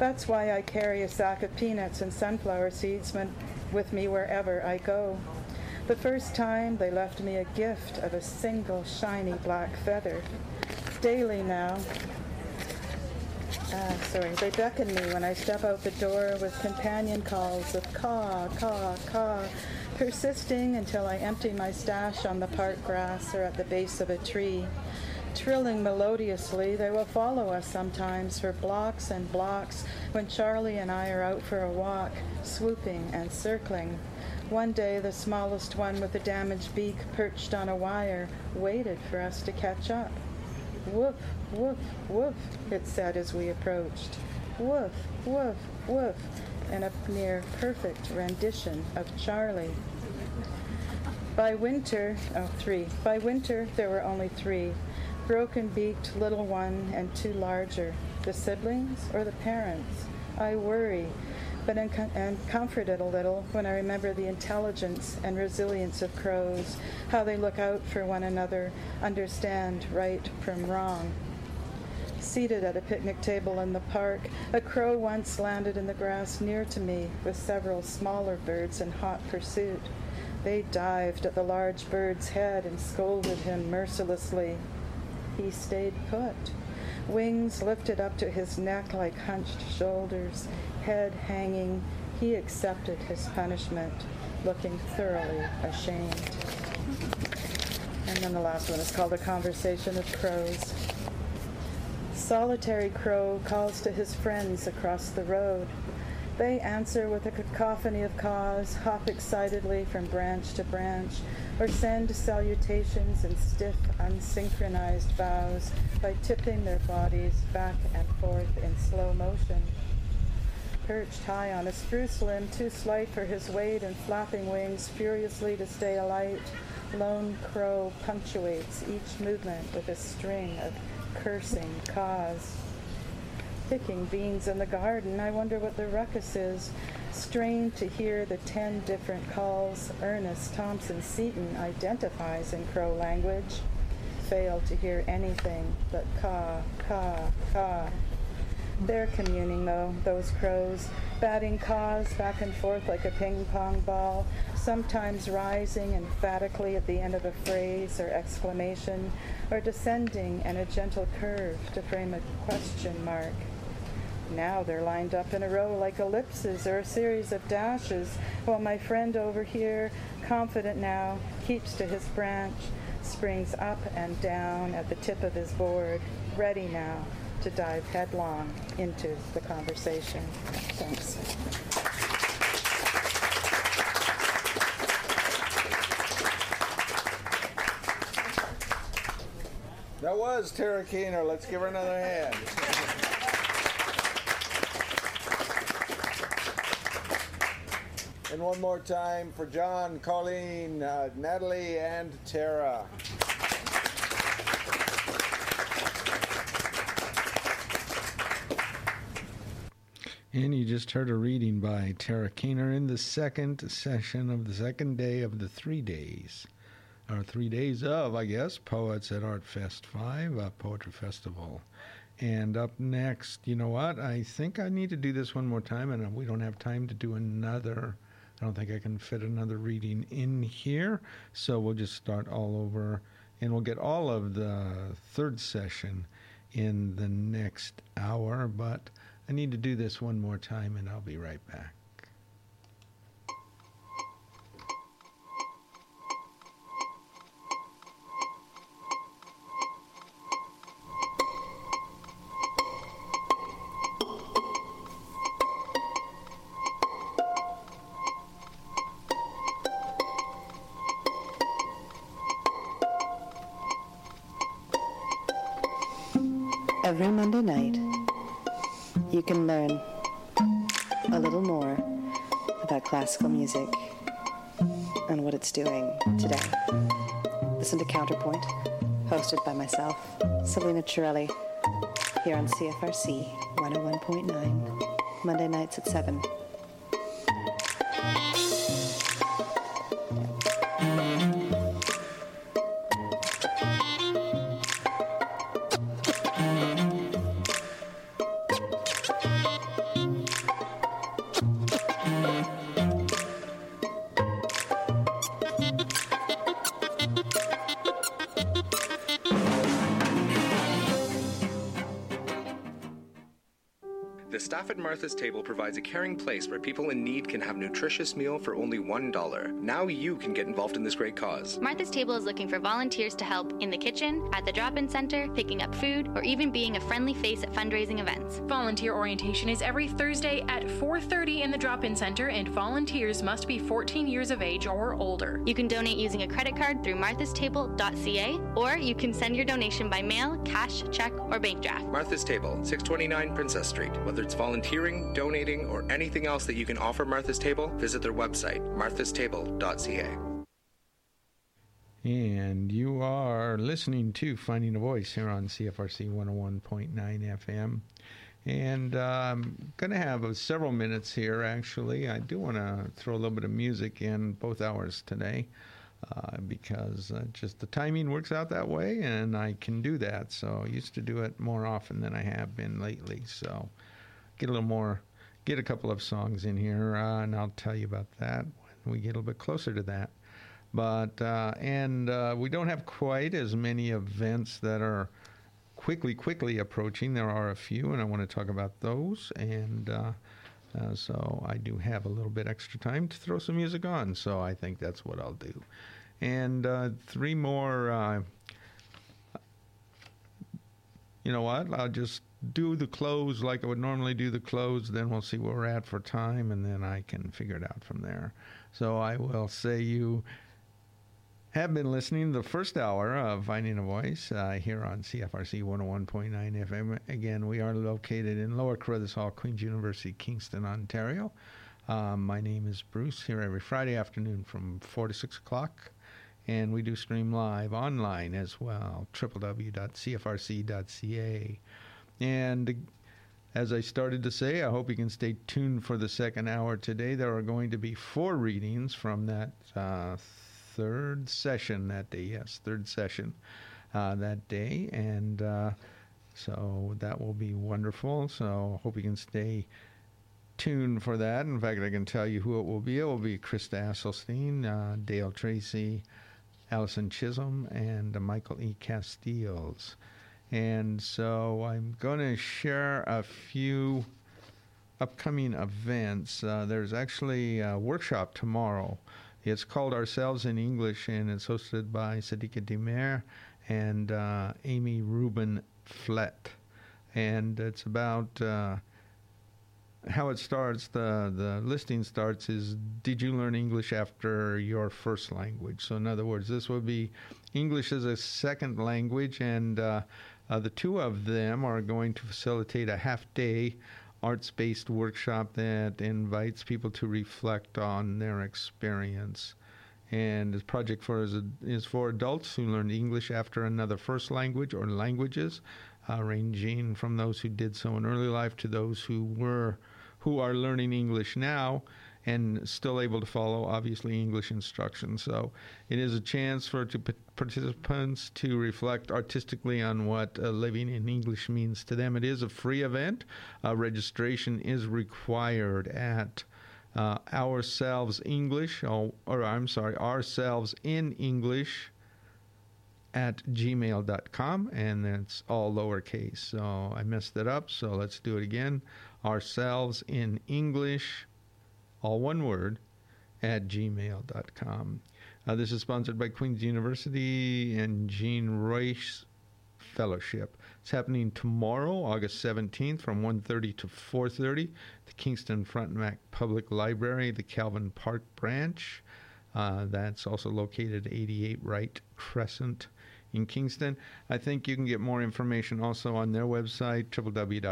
that's why I carry a sack of peanuts and sunflower seeds with me wherever I go. The first time they left me a gift of a single shiny black feather. Daily now, uh, sorry, they beckon me when I step out the door with companion calls of caw, caw, caw, persisting until I empty my stash on the park grass or at the base of a tree. Trilling melodiously, they will follow us sometimes for blocks and blocks when Charlie and I are out for a walk, swooping and circling. One day, the smallest one with a damaged beak perched on a wire waited for us to catch up. Woof, woof, woof, it said as we approached. Woof, woof, woof, and a near perfect rendition of Charlie. By winter, oh, three. By winter, there were only three broken beaked little one and two larger. The siblings or the parents? I worry, but am and comforted a little when I remember the intelligence and resilience of crows, how they look out for one another, understand right from wrong. Seated at a picnic table in the park, a crow once landed in the grass near to me with several smaller birds in hot pursuit. They dived at the large bird's head and scolded him mercilessly. He stayed put, wings lifted up to his neck like hunched shoulders, head hanging. He accepted his punishment, looking thoroughly ashamed. And then the last one is called A Conversation of Crows. solitary crow calls to his friends across the road. They answer with a cacophony of caws, hop excitedly from branch to branch, or send salutations in stiff, unsynchronized bows by tipping their bodies back and forth in slow motion. Perched high on a spruce limb, too slight for his weight and flapping wings furiously to stay alight, lone crow punctuates each movement with a string of cursing caws picking beans in the garden. I wonder what the ruckus is. Strained to hear the ten different calls Ernest Thompson Seton identifies in crow language. Fail to hear anything but caw, caw, caw. They're communing, though, those crows, batting caws back and forth like a ping pong ball, sometimes rising emphatically at the end of a phrase or exclamation, or descending in a gentle curve to frame a question mark. Now they're lined up in a row like ellipses or a series of dashes, while my friend over here, confident now, keeps to his branch, springs up and down at the tip of his board, ready now to dive headlong into the conversation. Thanks. That was Tara Keener. Let's give her another hand. And one more time for John, Colleen, uh, Natalie, and Tara. And you just heard a reading by Tara Keener in the second session of the second day of the three days, or three days of, I guess, Poets at Art Fest 5, a poetry festival. And up next, you know what? I think I need to do this one more time, and we don't have time to do another. I don't think I can fit another reading in here, so we'll just start all over, and we'll get all of the third session in the next hour, but I need to do this one more time, and I'll be right back. Classical music and what it's doing today. Listen to Counterpoint, hosted by myself, Selena Chirelli, here on CFRC 101.9, Monday nights at 7. Martha's Table provides a caring place where people in need can have nutritious meal for only $1. Now you can get involved in this great cause. Martha's Table is looking for volunteers to help in the kitchen, at the drop in center, picking up food, or even being a friendly face at fundraising events. Volunteer orientation is every Thursday at 4:30 in the drop-in center and volunteers must be 14 years of age or older. You can donate using a credit card through marthastable.ca or you can send your donation by mail, cash, check, or bank draft. Martha's Table, 629 Princess Street. Whether it's volunteering, donating, or anything else that you can offer Martha's Table, visit their website, marthastable.ca. And you are listening to Finding a Voice here on CFRC 101.9 FM. And I'm going to have several minutes here, actually. I do want to throw a little bit of music in both hours today uh, because uh, just the timing works out that way, and I can do that. So I used to do it more often than I have been lately. So get a little more, get a couple of songs in here, uh, and I'll tell you about that when we get a little bit closer to that. But, uh, and uh, we don't have quite as many events that are quickly, quickly approaching. There are a few, and I want to talk about those. And uh, uh, so I do have a little bit extra time to throw some music on. So I think that's what I'll do. And uh, three more. You know what? I'll just do the close like I would normally do the close. Then we'll see where we're at for time, and then I can figure it out from there. So I will say you have been listening to the first hour of Finding a Voice uh, here on CFRC 101.9 FM. Again, we are located in Lower Carruthers Hall, Queen's University, Kingston, Ontario. Um, my name is Bruce, here every Friday afternoon from 4 to 6 o'clock. And we do stream live online as well, www.cfrc.ca. And as I started to say, I hope you can stay tuned for the second hour today. There are going to be four readings from that uh, third session that day. Yes, third session uh, that day. And uh, so that will be wonderful. So I hope you can stay tuned for that. In fact, I can tell you who it will be. It will be Krista Asselstein, uh, Dale Tracy, Allison Chisholm, and Michael E. Casteels. And so I'm going to share a few upcoming events. Uh, there's actually a workshop tomorrow. It's called Ourselves in English, and it's hosted by Sadiqa de Meijer and uh, Amy Rubin Flett. And it's about uh, how it starts. The, the listing starts is Did you learn English after your first language? So, in other words, this would be English as a second language, and uh, the two of them are going to facilitate a half day arts based workshop that invites people to reflect on their experience. And this project for is, is for adults who learned English after another first language or languages, uh, ranging from those who did so in early life to those who were who are learning English now and still able to follow obviously English instruction. So it is a chance for to participants to reflect artistically on what uh, living in English means to them. It is a free event. Uh, registration is required at uh, ourselves English, or, or I'm sorry, ourselves in English at gmail.com, and that's all lowercase. So I messed it up, so let's do it again. Ourselves in English, all one word, at gmail.com. Uh, this is sponsored by Queen's University and Jean Royce Fellowship. It's happening tomorrow, August 17th, from 1.30 to 4.30, the Kingston Frontenac Public Library, the Calvin Park branch. Uh, that's also located 88 Wright Crescent in Kingston. I think you can get more information also on their website, www.kfpl.ca.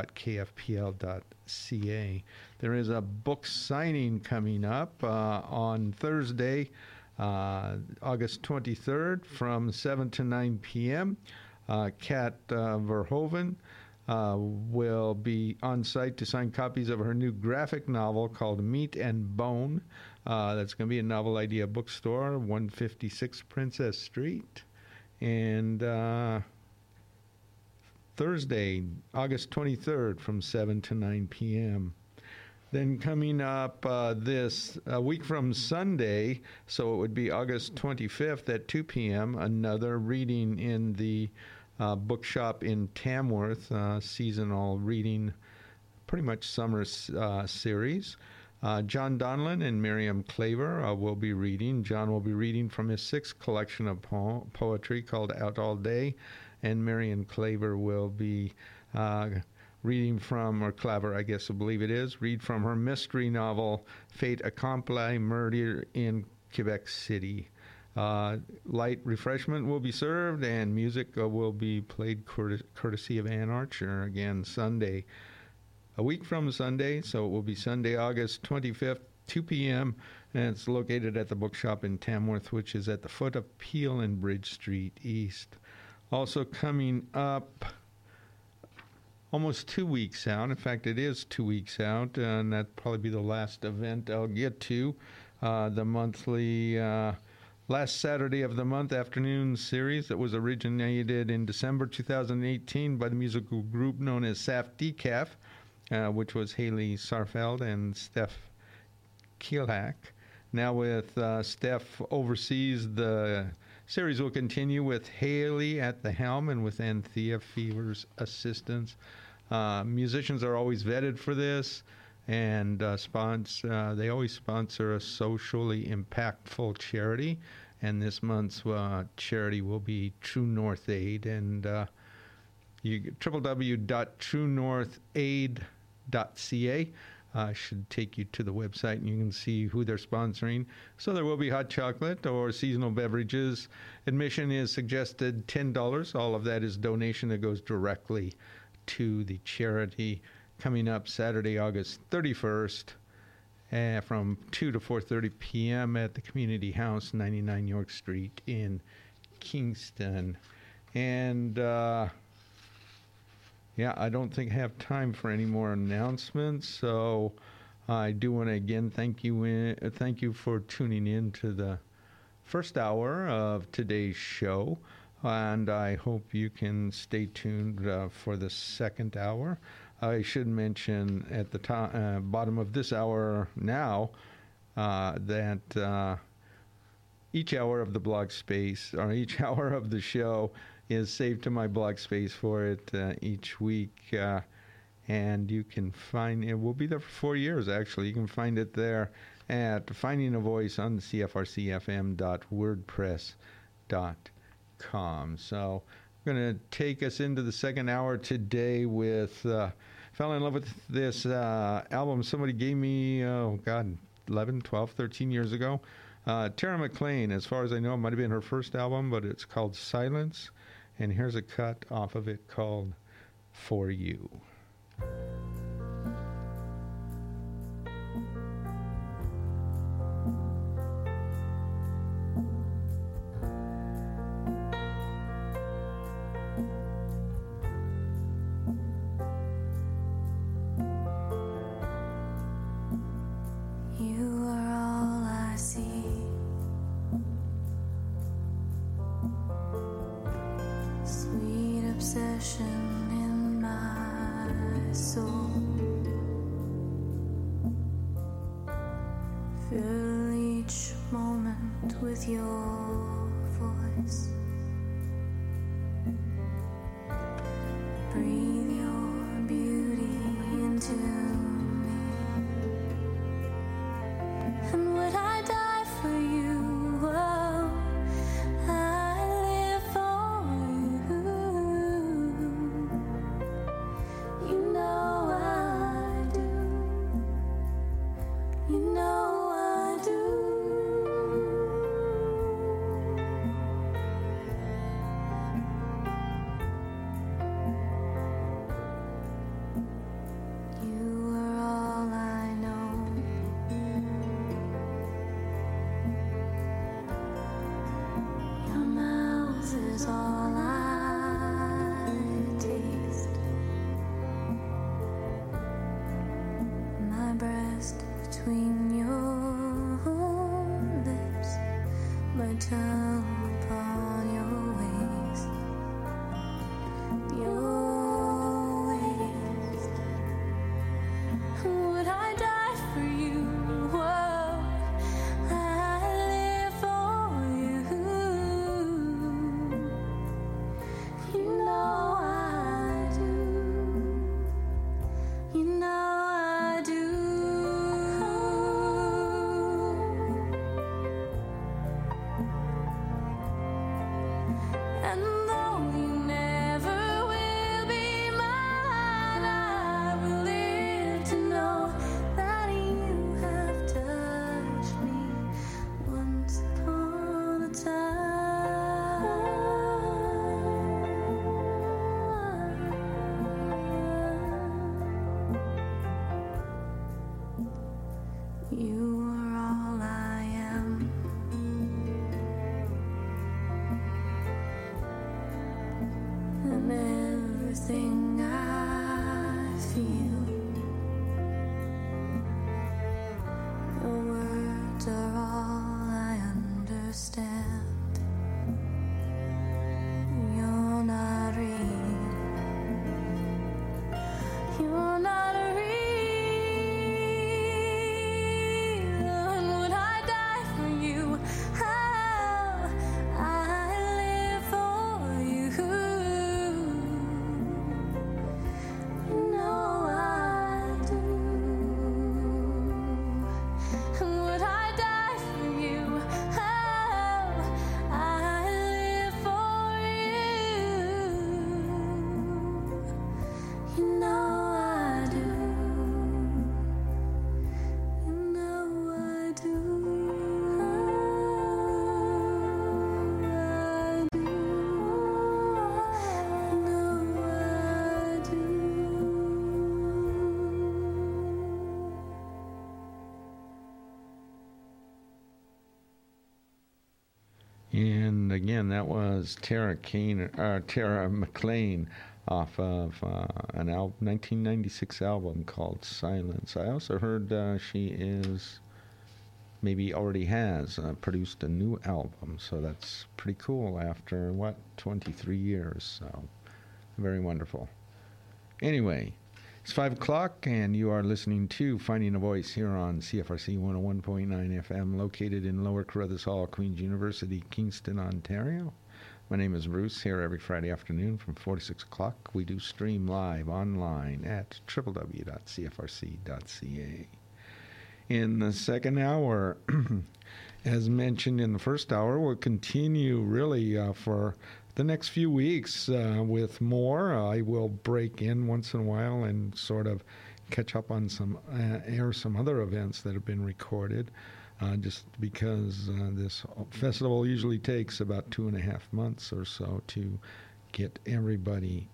There is a book signing coming up uh, on Thursday, uh, August 23rd from 7 to 9 p.m. Uh, Kat uh, Verhoeven uh, will be on site to sign copies of her new graphic novel called Meat and Bone. Uh, that's going to be a Novel Idea bookstore, 156 Princess Street. And uh, Thursday, August 23rd, from 7 to 9 p.m. Then coming up uh, this a week from Sunday, so it would be August 25th at 2 p.m., another reading in the uh, bookshop in Tamworth, uh, seasonal reading, pretty much summer uh, series. Uh, John Donlan and Miriam Claver uh, will be reading. John will be reading from his sixth collection of po- poetry called Out All Day, and Miriam Claver will be uh, reading from, or Claver, I guess I believe it is, read from her mystery novel Fate Accompli Murder in Quebec City. Uh, light refreshment will be served, and music uh, will be played courtesy of Ann Archer again Sunday a week from Sunday, so it will be Sunday, August 25th, 2 p.m., and it's located at the bookshop in Tamworth, which is at the foot of Peel and Bridge Street East. Also coming up almost two weeks out. In fact, it is two weeks out, and that'll probably be the last event I'll get to. Uh, the monthly uh, last Saturday of the month afternoon series that was originated in December 2018 by the musical group known as SAF Decaf uh, which was Haley Sarfeld and Steph Kielhack. Now, with uh, Steph overseas, the series will continue with Haley at the helm and with Anthea Fever's assistance. Uh, musicians are always vetted for this, and uh, uh, they always sponsor a socially impactful charity. And this month's uh, charity will be True North Aid, and you www.truenorthaid.ca uh, should take you to the website and you can see who they're sponsoring. So there will be hot chocolate or seasonal beverages. Admission is suggested $10. All of that is donation that goes directly to the charity coming up Saturday, August 31st. Uh, from 2 to 4.30 p.m. at the Community House, 99 York Street in Kingston. And uh, yeah, I don't think I have time for any more announcements. So I do want to again thank you in, thank you for tuning in to the first hour of today's show, and I hope you can stay tuned uh, for the second hour. I should mention at the top, uh, bottom of this hour now uh, that uh, each hour of the blog space or each hour of the show is saved to my blog space for it uh, each week. Uh, and you can find it will be there for four years actually. You can find it there at Finding a Voice on CFRCFM.wordpress.com. So I'm going to take us into the second hour today with. Uh, fell in love with this uh, album somebody gave me, oh God, 11, 12, 13 years ago. Uh, Tara MacLean, as far as I know, it might have been her first album, but it's called Silence. And here's a cut off of it called For You. You again, that was Tara Kane, uh, Tara MacLean off of uh, an al- 1996 album called Silence. I also heard uh, she is maybe already has uh, produced a new album, so that's pretty cool after what 23 years. So very wonderful. Anyway, it's 5 o'clock, and you are listening to Finding a Voice here on CFRC 101.9 FM, located in Lower Carruthers Hall, Queen's University, Kingston, Ontario. My name is Bruce, here every Friday afternoon from 4 to 6 o'clock. We do stream live online at www.cfrc.ca. In the second hour, as mentioned in the first hour, we'll continue really uh, for the next few weeks uh, with more. I will break in once in a while and sort of catch up on some, uh, air some other events that have been recorded. Uh, just because uh, this festival usually takes about two and a half months or so to get everybody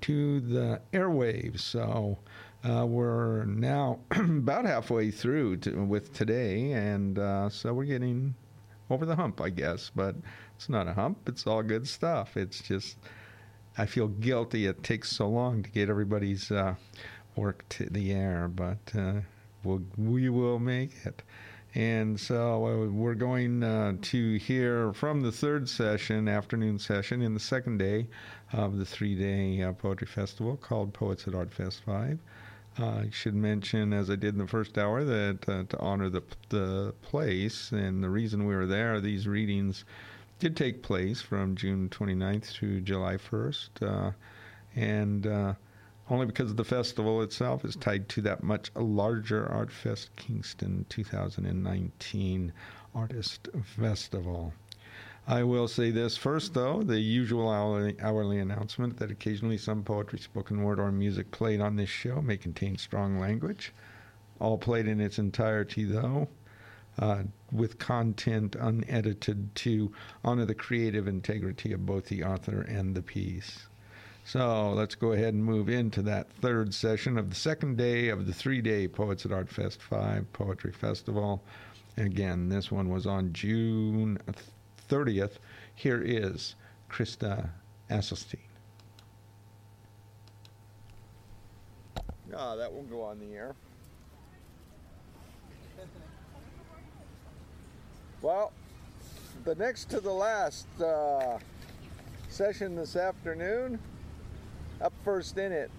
to the airwaves. So uh, we're now about halfway through to, with today, and uh, so we're getting over the hump, I guess. But it's not a hump; it's all good stuff. It's just I feel guilty it takes so long to get everybody's uh, work to the air, but uh, we'll, we will make it. And so uh, we're going uh, to hear from the third session, afternoon session, in the second day of the three day uh, poetry festival called Poets at Art Fest 5. Uh, I should mention, as I did in the first hour, that uh, to honor the, the place and the reason we were there, these readings did take place from June 29th to July 1st. Uh, and only because the festival itself is tied to that much larger Art Fest Kingston 2019 Artist Festival. I will say this first, though the usual hourly, hourly, announcement that occasionally some poetry, spoken word, or music played on this show may contain strong language. All played in its entirety, though, uh, with content unedited to honor the creative integrity of both the author and the piece. So let's go ahead and move into that third session of the second day of the three day Poets at Art Fest 5 Poetry Festival. Again, this one was on June 30th. Here is Krista Asselstein. Ah, that won't go on the air. Well, the next to the last uh, session this afternoon up first in it.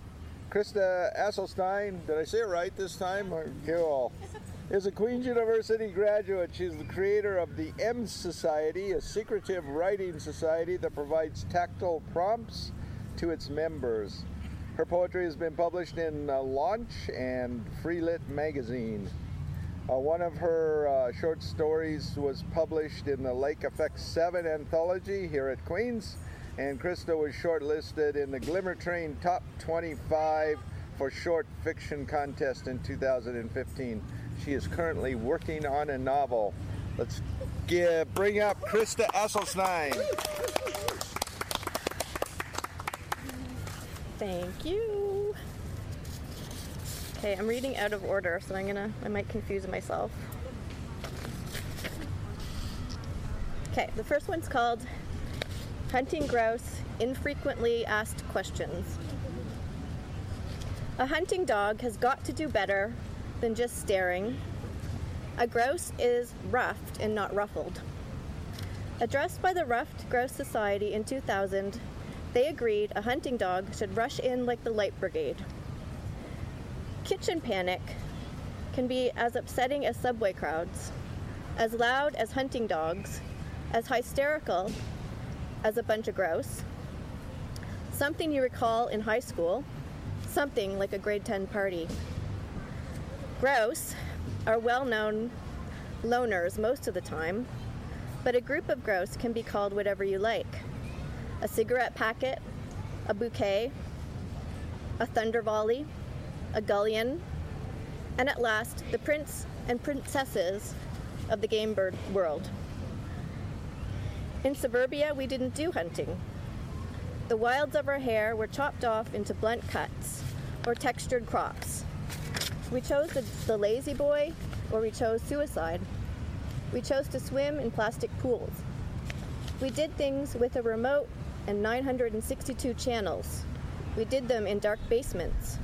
Krista Asselstein, did I say it right this time? Cool. Is a Queen's University graduate. She's the creator of the M Society, a secretive writing society that provides tactile prompts to its members. Her poetry has been published in uh, Launch and Freelit magazine. Uh, one of her uh, short stories was published in the Lake Effect 7 anthology here at Queen's and Krista was shortlisted in the Glimmer Train Top 25 for Short Fiction Contest in 2015. She is currently working on a novel. Let's give, bring up Krista Asselstein. Thank you. Okay, I'm reading out of order, so I'm gonna, I might confuse myself. Okay, the first one's called Hunting grouse, infrequently asked questions. A hunting dog has got to do better than just staring. A grouse is ruffed and not ruffled. Addressed by the Ruffed Grouse Society in 2000, they agreed a hunting dog should rush in like the Light Brigade. Kitchen panic can be as upsetting as subway crowds, as loud as hunting dogs, as hysterical as a bunch of grouse, something you recall in high school, something like a grade 10 party. Grouse are well known loners most of the time, but a group of grouse can be called whatever you like a cigarette packet, a bouquet, a thunder volley, a gullion, and at last, the prince and princesses of the game bird world. In suburbia, we didn't do hunting. The wilds of our hair were chopped off into blunt cuts or textured crops. We chose the, the lazy boy or we chose suicide. We chose to swim in plastic pools. We did things with a remote and 962 channels. We did them in dark basements.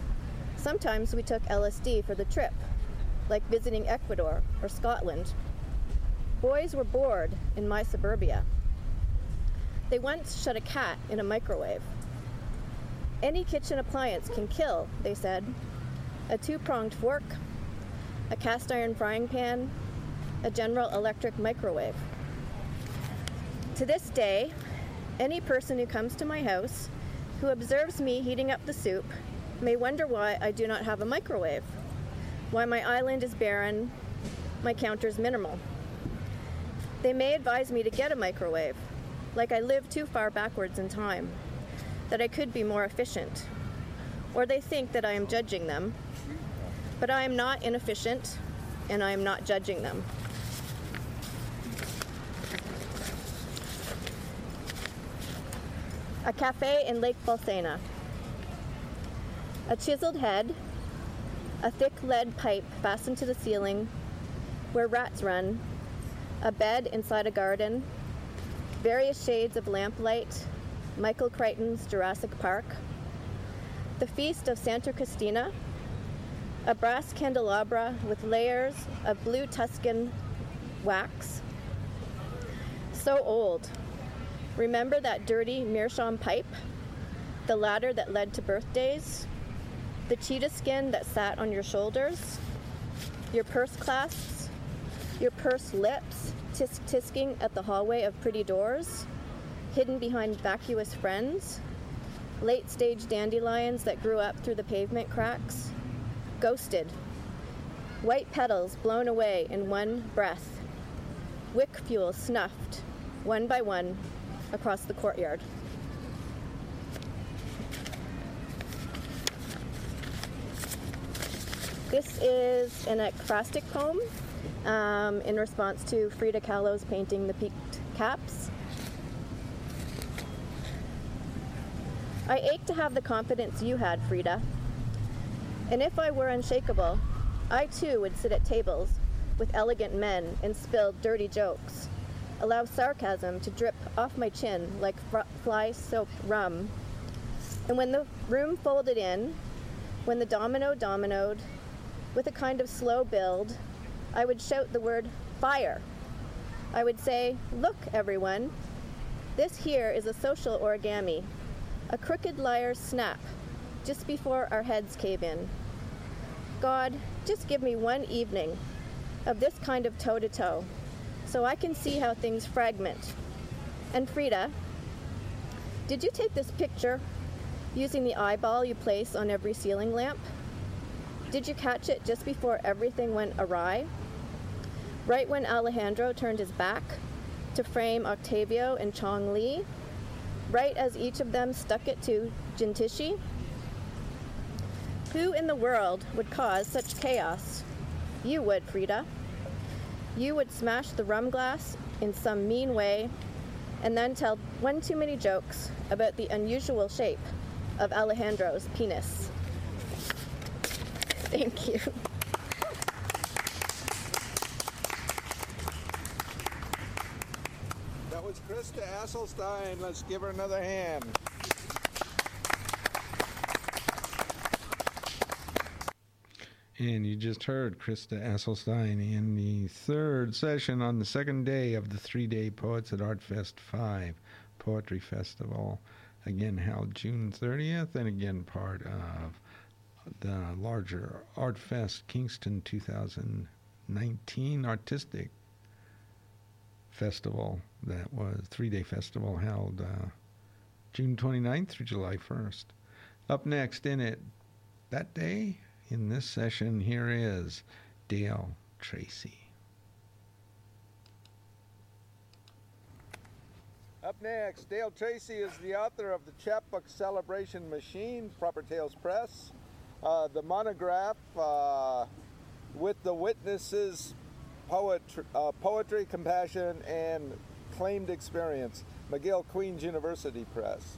Sometimes we took LSD for the trip, like visiting Ecuador or Scotland. Boys were bored in my suburbia. They once shut a cat in a microwave. Any kitchen appliance can kill, they said. A two pronged fork, a cast iron frying pan, a General Electric microwave. To this day, any person who comes to my house who observes me heating up the soup may wonder why I do not have a microwave, why my island is barren, my counter's minimal. They may advise me to get a microwave, like I live too far backwards in time, that I could be more efficient. Or they think that I am judging them, but I am not inefficient and I am not judging them. A cafe in Lake Bolsena. A chiseled head, a thick lead pipe fastened to the ceiling where rats run, a bed inside a garden, various shades of lamplight, Michael Crichton's Jurassic Park, the Feast of Santa Cristina, a brass candelabra with layers of blue Tuscan wax. So old. Remember that dirty meerschaum pipe? The ladder that led to birthdays? The cheetah skin that sat on your shoulders? Your purse clasps? Your purse lips tisk tisking at the hallway of pretty doors? Hidden behind vacuous friends? Late stage dandelions that grew up through the pavement cracks? Ghosted. White petals blown away in one breath. Wick fuel snuffed, one by one, across the courtyard. This is an acrostic poem um, in response to Frida Kahlo's painting The Peaked Caps. I ache to have the confidence you had, Frida. And if I were unshakable, I too would sit at tables with elegant men and spill dirty jokes, allow sarcasm to drip off my chin like fly soap rum. And when the room folded in, when the domino dominoed, with a kind of slow build, I would shout the word fire. I would say, Look, everyone, this here is a social origami, a crooked liar's snap, just before our heads cave in. God, just give me one evening of this kind of toe to toe, so I can see how things fragment. And Frida, did you take this picture using the eyeball you place on every ceiling lamp? Did you catch it just before everything went awry? Right when Alejandro turned his back to frame Octavio and Chong Li? Right as each of them stuck it to Jintishi? Who in the world would cause such chaos? You would, Frida. You would smash the rum glass in some mean way and then tell one too many jokes about the unusual shape of Alejandro's penis. Thank you. That was Krista Asselstein. Let's give her another hand. And you just heard Krista Asselstein in the third session on the second day of the three day Poets at Art Fest 5 Poetry Festival. Again, held June 30th, and again, part of the larger Art Fest Kingston 2019 Artistic Festival that was three day festival held uh, June 29th through July 1st. Up next in it that day in this session, here is Dale Tracy. Up next, Dale Tracy is the author of the chapbook Celebration Machine, Proper Tales Press, uh, the monograph uh, with the witnesses, poetry, uh, poetry, compassion, and claimed experience, McGill Queen's University Press,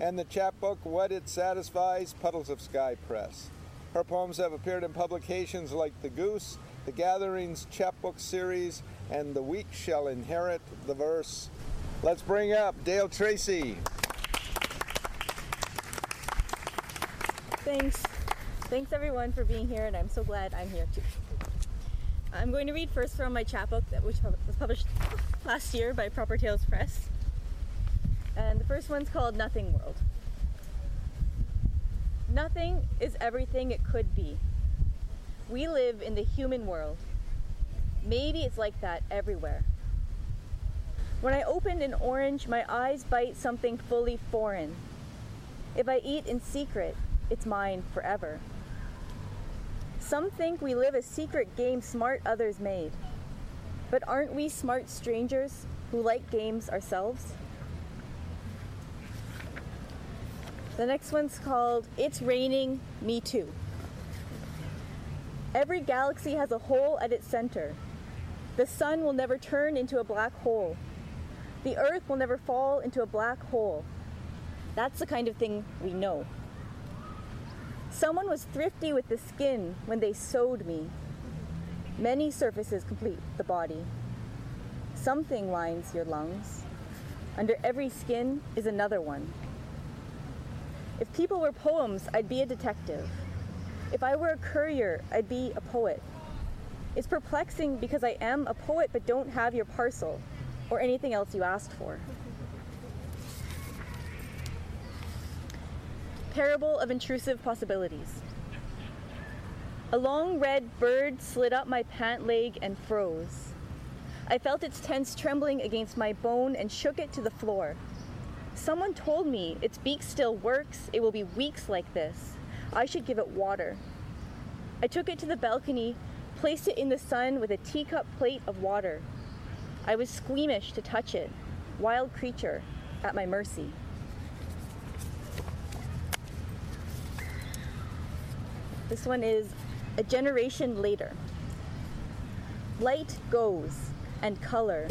and the chapbook What It Satisfies, Puddles of Sky Press. Her poems have appeared in publications like The Goose, The Gatherings Chapbook Series, and The Weak Shall Inherit the Verse. Let's bring up Dale Tracy. Thanks. Thanks everyone for being here, and I'm so glad I'm here too. I'm going to read first from my chapbook which was published last year by Proper Tales Press. And the first one's called Nothing World. Nothing is everything it could be. We live in the human world. Maybe it's like that everywhere. When I open an orange, my eyes bite something fully foreign. If I eat in secret, it's mine forever. Some think we live a secret game smart others made. But aren't we smart strangers who like games ourselves? The next one's called It's Raining, Me Too. Every galaxy has a hole at its center. The sun will never turn into a black hole. The earth will never fall into a black hole. That's the kind of thing we know. Someone was thrifty with the skin when they sewed me. Many surfaces complete the body. Something lines your lungs. Under every skin is another one. If people were poems, I'd be a detective. If I were a courier, I'd be a poet. It's perplexing because I am a poet but don't have your parcel or anything else you asked for. Parable of Intrusive Possibilities. A long red bird slid up my pant leg and froze. I felt its tense trembling against my bone and shook it to the floor. Someone told me its beak still works, it will be weeks like this. I should give it water. I took it to the balcony, placed it in the sun with a teacup plate of water. I was squeamish to touch it, wild creature at my mercy. This one is a generation later. Light goes, and color.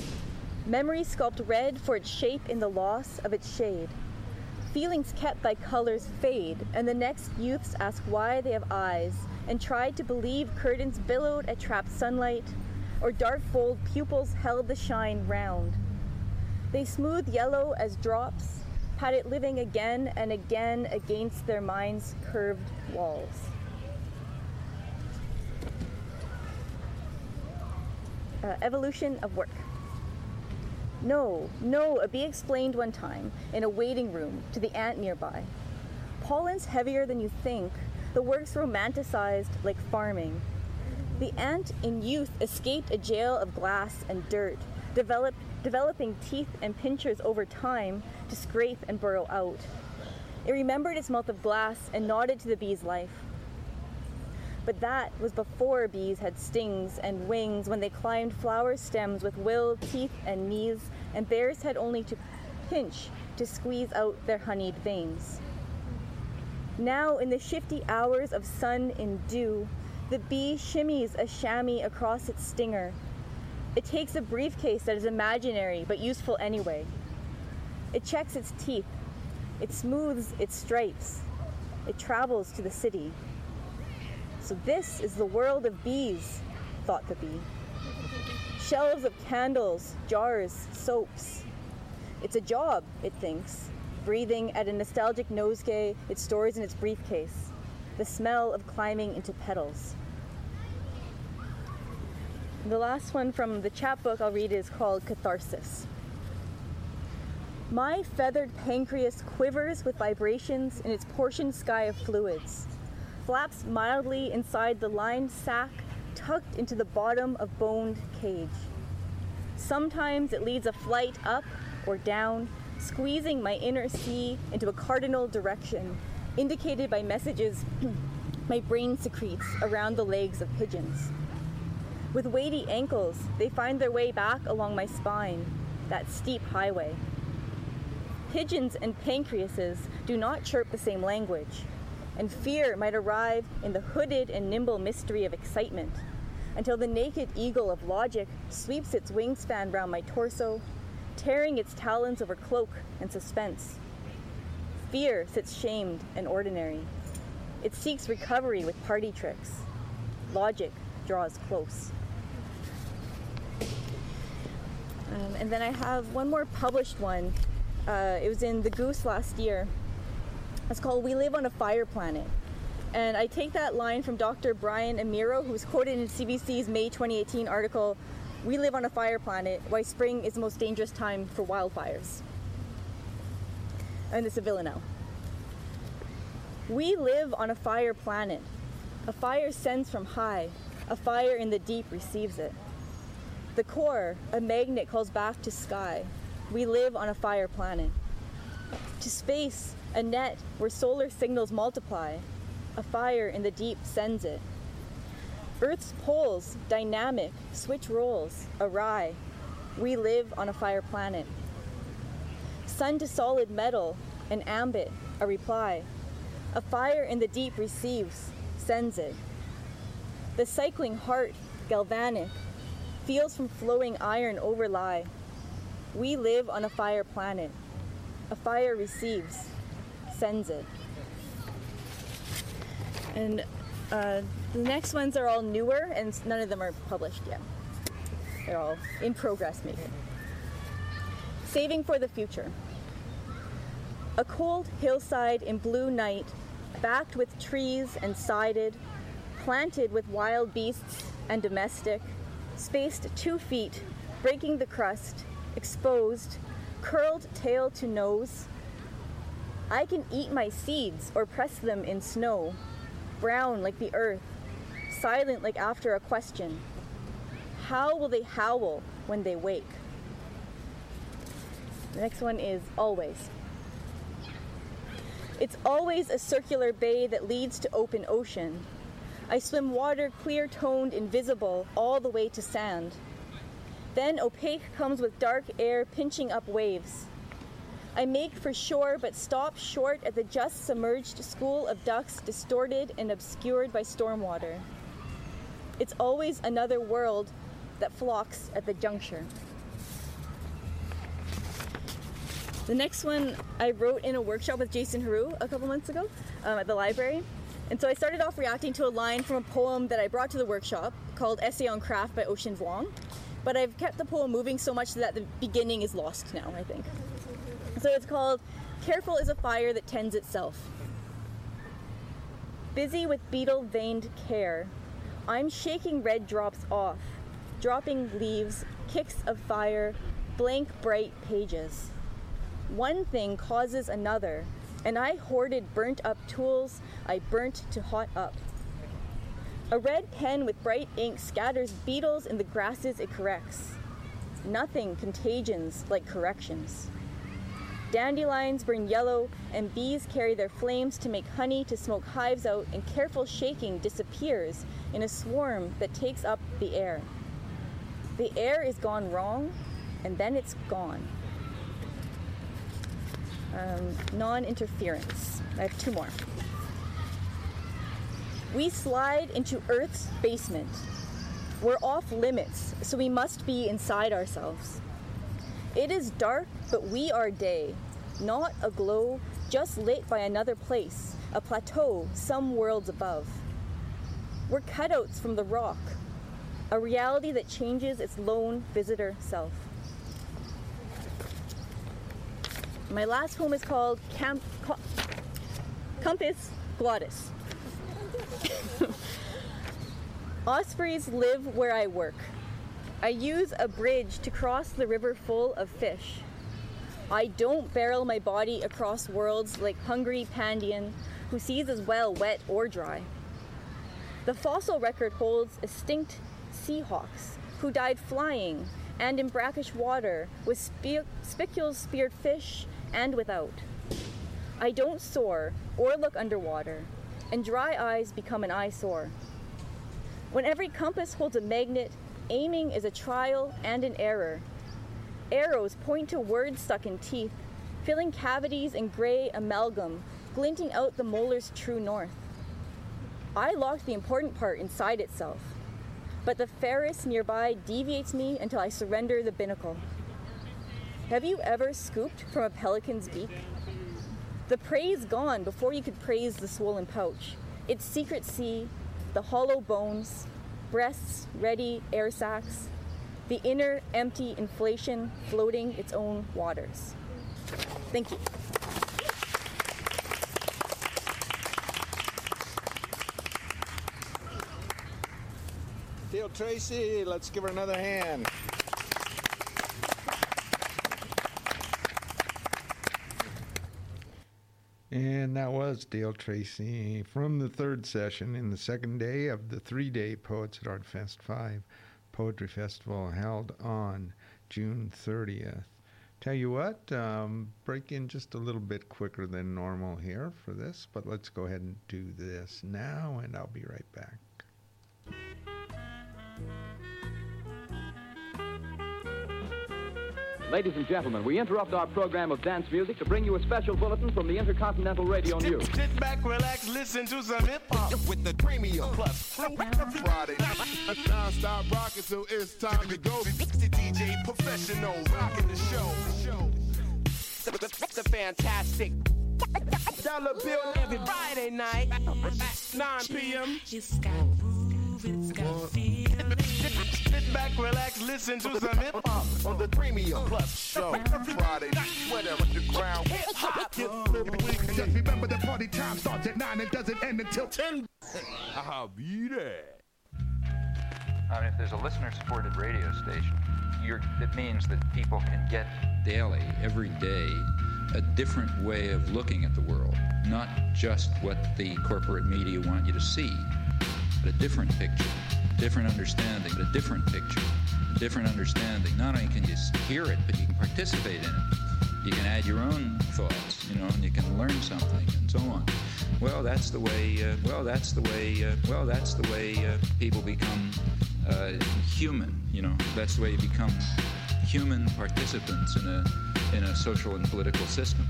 Memory sculpt red for its shape in the loss of its shade. Feelings kept by colors fade, and the next youths ask why they have eyes, and try to believe curtains billowed at trapped sunlight, or dark fold pupils held the shine round. They smooth yellow as drops, pat it living again and again against their minds' curved walls. Uh, evolution of work. No, no, a bee explained one time in a waiting room to the ant nearby. Pollen's heavier than you think. The work's romanticized like farming. The ant in youth escaped a jail of glass and dirt, developed, developing teeth and pinchers over time to scrape and burrow out. It remembered its mouth of glass and nodded to the bee's life. But that was before bees had stings and wings when they climbed flower stems with will, teeth, and knees, and bears had only to pinch to squeeze out their honeyed veins. Now, in the shifty hours of sun and dew, the bee shimmies a chamois across its stinger. It takes a briefcase that is imaginary but useful anyway. It checks its teeth. It smooths its stripes. It travels to the city. So this is the world of bees, thought the bee. Shelves of candles, jars, soaps. It's a job, it thinks, breathing at a nostalgic nosegay it stores in its briefcase, the smell of climbing into petals. The last one from the chapbook I'll read is called Catharsis. My feathered pancreas quivers with vibrations in its portioned sky of fluids, flaps mildly inside the lined sac tucked into the bottom of boned cage. Sometimes it leads a flight up or down, squeezing my inner sea into a cardinal direction, indicated by messages my brain secretes around the legs of pigeons. With weighty ankles, they find their way back along my spine, that steep highway. Pigeons and pancreases do not chirp the same language, and fear might arrive in the hooded and nimble mystery of excitement until the naked eagle of logic sweeps its wingspan round my torso, tearing its talons over cloak and suspense. Fear sits shamed and ordinary. It seeks recovery with party tricks. Logic draws close. Um, and then I have one more published one. Uh, it was in The Goose last year. It's called We Live on a Fire Planet. And I take that line from Dr. Brian Amiro, who was quoted in CBC's May 2018 article, We Live on a Fire Planet Why Spring is the Most Dangerous Time for Wildfires. And it's a Villanelle. We live on a fire planet. A fire sends from high, a fire in the deep receives it. The core, a magnet calls back to sky. We live on a fire planet. To space, a net where solar signals multiply. A fire in the deep sends it. Earth's poles, dynamic, switch roles, awry. We live on a fire planet. Sun to solid metal, an ambit, a reply. A fire in the deep receives, sends it. The cycling heart, galvanic, feels from flowing iron overlie. We live on a fire planet. A fire receives, sends it. And uh, the next ones are all newer, and none of them are published yet. They're all in progress, maybe. Saving for the future. A cold hillside in blue night, backed with trees and sided, planted with wild beasts and domestic, spaced two feet, breaking the crust, exposed, curled tail to nose. I can eat my seeds or press them in snow, brown like the earth, silent like after a question. How will they howl when they wake? The next one is always. It's always a circular bay that leads to open ocean. I swim water clear toned, invisible, all the way to sand. Then opaque comes with dark air pinching up waves. I make for shore but stop short at the just submerged school of ducks distorted and obscured by stormwater. It's always another world that flocks at the juncture. The next one I wrote in a workshop with Jason Heroux a couple months ago um, at the library. And so I started off reacting to a line from a poem that I brought to the workshop called Essay on Craft by Ocean Vuong. But I've kept the poem moving so much that the beginning is lost now, I think. So it's called Careful is a Fire That Tends Itself. Busy with beetle veined care, I'm shaking red drops off, dropping leaves, kicks of fire, blank bright pages. One thing causes another, and I hoarded burnt up tools I burnt to hot up. A red pen with bright ink scatters beetles in the grasses it corrects. Nothing contagions like corrections. Dandelions burn yellow, and bees carry their flames to make honey to smoke hives out, and careful shaking disappears in a swarm that takes up the air. The air is gone wrong, and then it's gone. Um, non interference. I have two more. We slide into Earth's basement. We're off limits, so we must be inside ourselves. It is dark, but we are day, not a glow, just lit by another place, a plateau some worlds above. We're cutouts from the rock, a reality that changes its lone visitor self. My last home is called Camp- Co- Compass Glottis. Ospreys live where I work. I use a bridge to cross the river full of fish. I don't barrel my body across worlds like hungry Pandion, who sees as well wet or dry. The fossil record holds extinct seahawks who died flying and in brackish water with spe- spicules speared fish and without. I don't soar or look underwater, and dry eyes become an eyesore. When every compass holds a magnet, aiming is a trial and an error. Arrows point to words stuck in teeth, filling cavities in gray amalgam, glinting out the molar's true north. I locked the important part inside itself, but the ferrous nearby deviates me until I surrender the binnacle. Have you ever scooped from a pelican's beak? The prey's gone before you could praise the swollen pouch. Its secret sea, the hollow bones, breasts, ready air sacs. the inner empty inflation floating its own waters. Thank you. Dale Tracy, let's give her another hand. And that was Dale Tracy from the third session in the second day of the three day Poets at Art Fest 5 Poetry Festival held on June 30th. Tell you what, um, break in just a little bit quicker than normal here for this, but let's go ahead and do this now, and I'll be right back. Ladies and gentlemen, we interrupt our program of dance music to bring you a special bulletin from the Intercontinental Radio News. Sit back, relax, listen to some hip hop with the premium plus Friday. Non-stop rocking, so it's time to go. It's the DJ professional rocking the show. It's a fantastic dollar bill every Friday night, 9 p.m. It's got groove, it's Sit back, relax, listen to some hip hop on the premium plus show. Friday, whatever the ground. Hip hop. Just remember the party time starts at 9 and doesn't end until 10. I'll be there. I mean, if there's a listener-supported radio station, you're, it means that people can get daily, every day, a different way of looking at the world. Not just what the corporate media want you to see, but a different picture, different understanding, a different picture, a different understanding. Not only can you hear it, but you can participate in it. You can add your own thoughts, you know, and you can learn something and so on. Well, that's the way. Uh, well, that's the way. Uh, well, that's the way uh, people become uh, human. You know, that's the way you become human participants in a in a social and political system.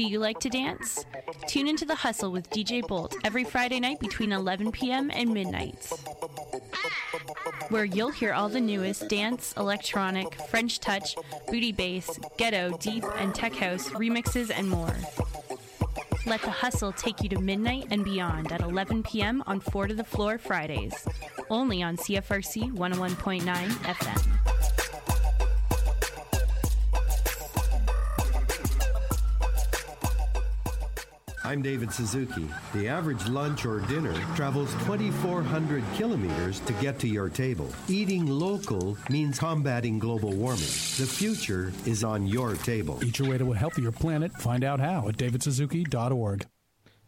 Do you like to dance? Tune into The Hustle with DJ Bolt every Friday night between 11 p.m. and midnight, where you'll hear all the newest dance, electronic, French touch, booty bass, ghetto, deep, and tech house remixes and more. Let The Hustle take you to midnight and beyond at 11 p.m. on Four to the Floor Fridays, only on CFRC 101.9 FM. I'm David Suzuki. The average lunch or dinner travels 2,400 kilometers to get to your table. Eating local means combating global warming. The future is on your table. Eat your way to a healthier planet. Find out how at davidsuzuki.org.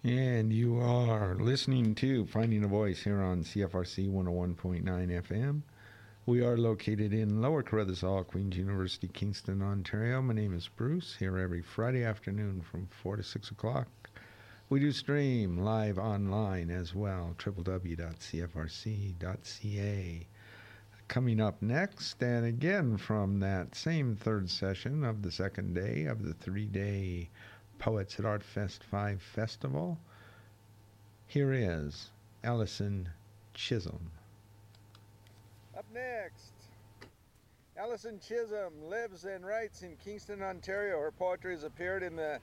And you are listening to Finding a Voice here on CFRC 101.9 FM. We are located in Lower Carruthers Hall, Queen's University, Kingston, Ontario. My name is Bruce, here every Friday afternoon from 4 to 6 o'clock. We do stream live online as well, www.cfrc.ca. Coming up next, and again from that same third session of the second day of the three day Poets at Art Fest 5 Festival, here is Allison Chisholm. Up next, Allison Chisholm lives and writes in Kingston, Ontario. Her poetry has appeared in the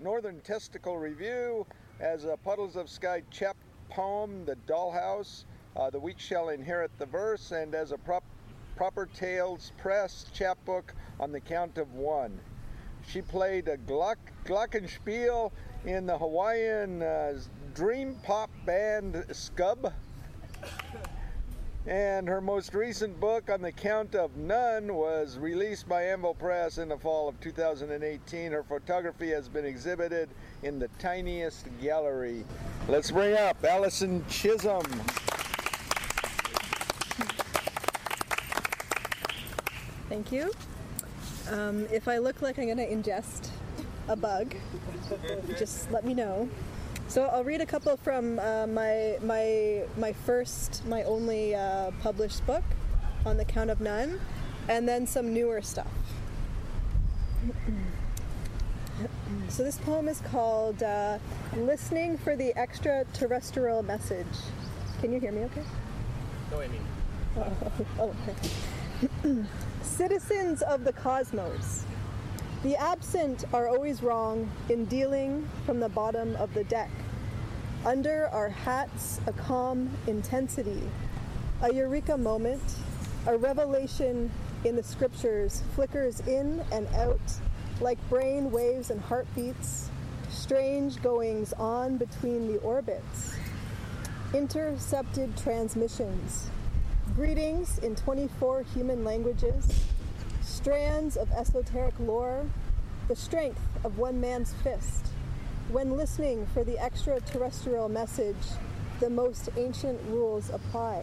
Northern Testicle Review as a Puddles of Sky chap poem, The Dollhouse, uh, The Weak Shall Inherit the Verse, and as a prop, Proper Tales Press chapbook on the Count of One. She played a Glock, Glockenspiel in the Hawaiian uh, dream pop band Scub. And her most recent book, On the Count of None, was released by Anvil Press in the fall of 2018. Her photography has been exhibited in the tiniest gallery. Let's bring up Allison Chisholm. Thank you. Um, if I look like I'm going to ingest a bug, just let me know. So I'll read a couple from uh, my my my first, my only uh, published book, on the count of none, and then some newer stuff. So this poem is called uh, "Listening for the Extraterrestrial Message." Can you hear me? Okay. No, I mean. Oh, oh, okay. Citizens of the cosmos, The absent are always wrong in dealing from the bottom of the deck. Under our hats, a calm intensity, a eureka moment, a revelation in the scriptures flickers in and out like brain waves and heartbeats, strange goings on between the orbits, intercepted transmissions, greetings in 24 human languages, strands of esoteric lore, the strength of one man's fist. When listening for the extraterrestrial message, the most ancient rules apply.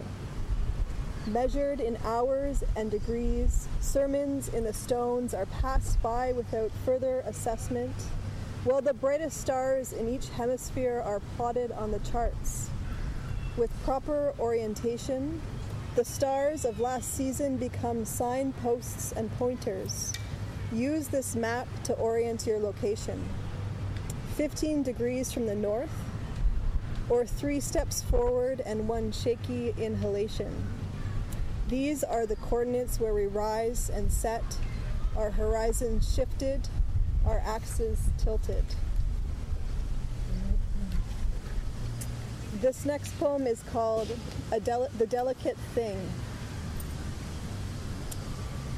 Measured in hours and degrees, sermons in the stones are passed by without further assessment, while the brightest stars in each hemisphere are plotted on the charts. With proper orientation, the stars of last season become signposts and pointers. Use this map to orient your location. 15 degrees from the north, or three steps forward and one shaky inhalation. These are the coordinates where we rise and set, our horizon shifted, our axes tilted. This next poem is called Del- The Delicate Thing.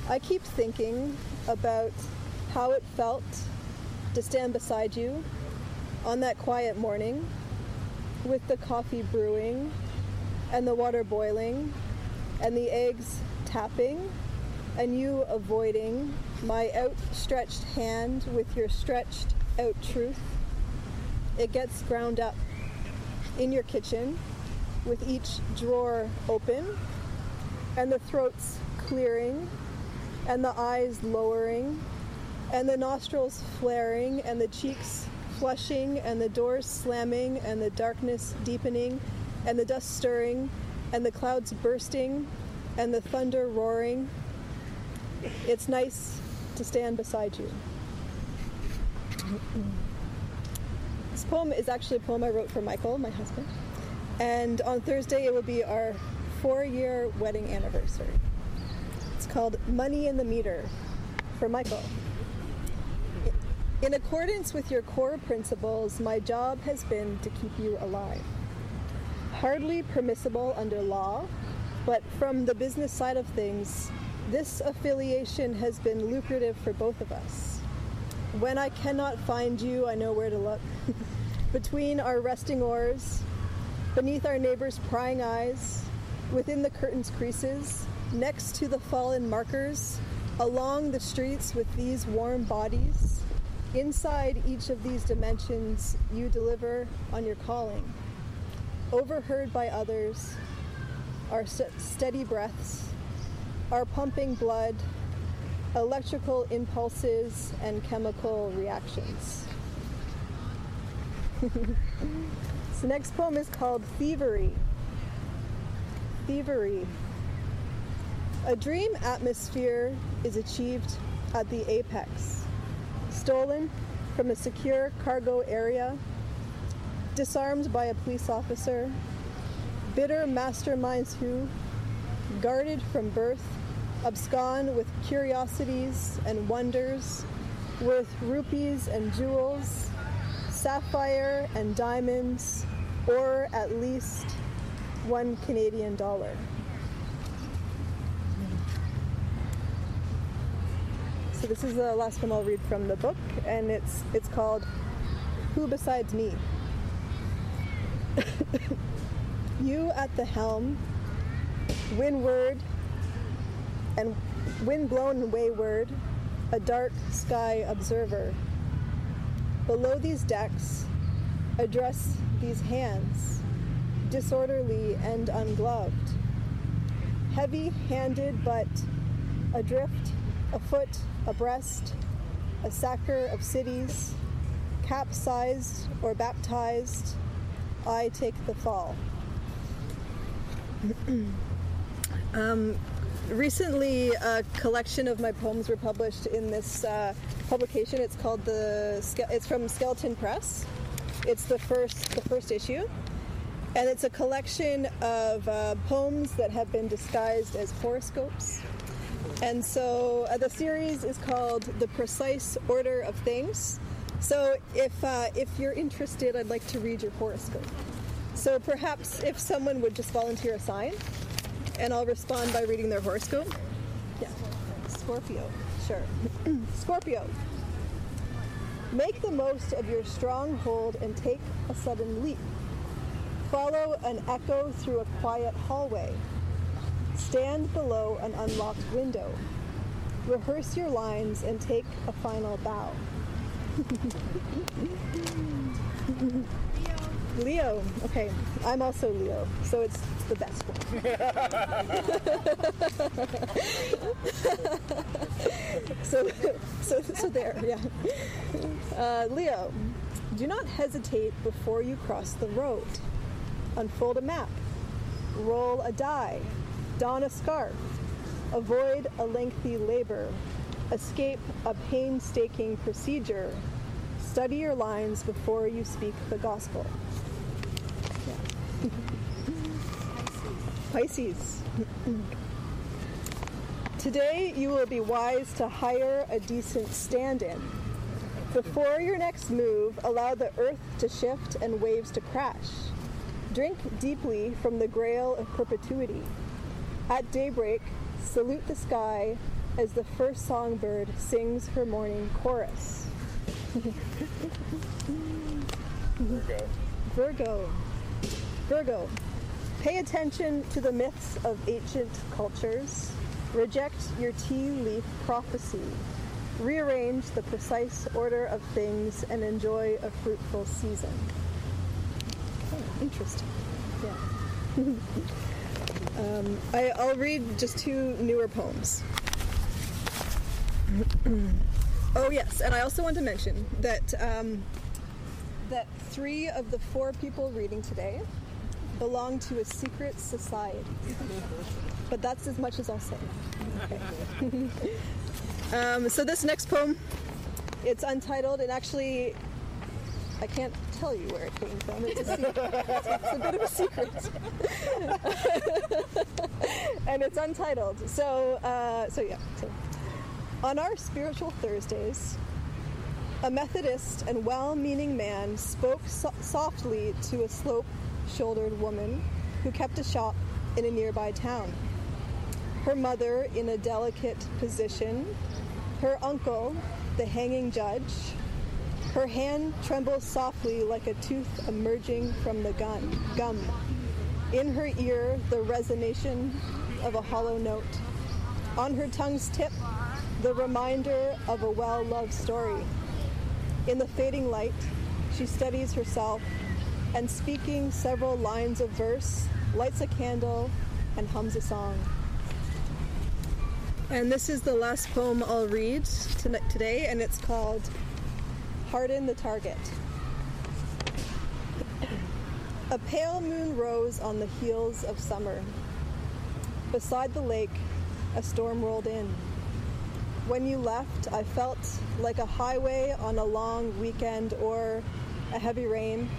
I keep thinking about how it felt to stand beside you on that quiet morning with the coffee brewing and the water boiling and the eggs tapping and you avoiding my outstretched hand with your stretched out truth. It gets ground up in your kitchen with each drawer open and the throats clearing and the eyes lowering and the nostrils flaring and the cheeks flushing and the doors slamming and the darkness deepening and the dust stirring and the clouds bursting and the thunder roaring. It's nice to stand beside you. This poem is actually a poem I wrote for Michael, my husband. And on Thursday it will be our four year wedding anniversary. It's called Money in the Meter for Michael. In accordance with your core principles, my job has been to keep you alive. Hardly permissible under law, but from the business side of things, this affiliation has been lucrative for both of us. When I cannot find you, I know where to look. Between our resting oars, beneath our neighbors' prying eyes, within the curtain's creases, next to the fallen markers, along the streets with these warm bodies, inside each of these dimensions, you deliver on your calling. Overheard by others, our st- steady breaths, our pumping blood, electrical impulses, and chemical reactions. this next poem is called Thievery. Thievery. A dream atmosphere is achieved at the apex, stolen from a secure cargo area, disarmed by a police officer, bitter masterminds who, guarded from birth, abscond with curiosities and wonders, worth rupees and jewels, sapphire and diamonds, or at least one Canadian dollar. So this is the last one I'll read from the book, and it's it's called "Who Besides Me." you at the helm, windward and wind blown and wayward, a dark sky observer. Below these decks, address these hands, disorderly and ungloved, heavy handed but adrift, a afoot, abreast, a sacker of cities, capsized or baptized, I take the fall. um, recently, a collection of my poems were published in this uh, publication. It's called the. It's from Skeleton Press. It's the first the first issue, and it's a collection of uh, poems that have been disguised as horoscopes. And so uh, the series is called The Precise Order of Things. So if, uh, if you're interested, I'd like to read your horoscope. So perhaps if someone would just volunteer a sign, and I'll respond by reading their horoscope. Yeah. Scorpio. Sure. Scorpio. Make the most of your stronghold and take a sudden leap. Follow an echo through a quiet hallway. Stand below an unlocked window. Rehearse your lines and take a final bow. Leo. Okay, I'm also Leo, so it's the best one. so, so, so there, yeah. Uh, Leo, do not hesitate before you cross the road. Unfold a map. Roll a die. Don a scarf. Avoid a lengthy labor. Escape a painstaking procedure. Study your lines before you speak the gospel. Yeah. Pisces. Today you will be wise to hire a decent stand in. Before your next move, allow the earth to shift and waves to crash. Drink deeply from the grail of perpetuity. At daybreak, salute the sky as the first songbird sings her morning chorus. Virgo. Virgo. Virgo. Pay attention to the myths of ancient cultures. Reject your tea leaf prophecy. Rearrange the precise order of things and enjoy a fruitful season. Oh, interesting. Yeah. um, I, I'll read just two newer poems. oh yes, and I also want to mention that um, that three of the four people reading today belong to a secret society. but that's as much as I'll say. Okay. um, so this next poem, it's untitled, and actually, I can't tell you where it came from. It's a, secret. it's a bit of a secret, and it's untitled. So, uh, so yeah. So, on our spiritual Thursdays, a Methodist and well-meaning man spoke so- softly to a slope-shouldered woman who kept a shop in a nearby town. Her mother in a delicate position, her uncle, the hanging judge. Her hand trembles softly like a tooth emerging from the gun, gum. In her ear, the resonation of a hollow note. On her tongue's tip, the reminder of a well loved story. In the fading light, she studies herself and, speaking several lines of verse, lights a candle and hums a song. And this is the last poem I'll read tonight, today, and it's called Harden the Target. A pale moon rose on the heels of summer. Beside the lake, a storm rolled in. When you left, I felt like a highway on a long weekend or a heavy rain,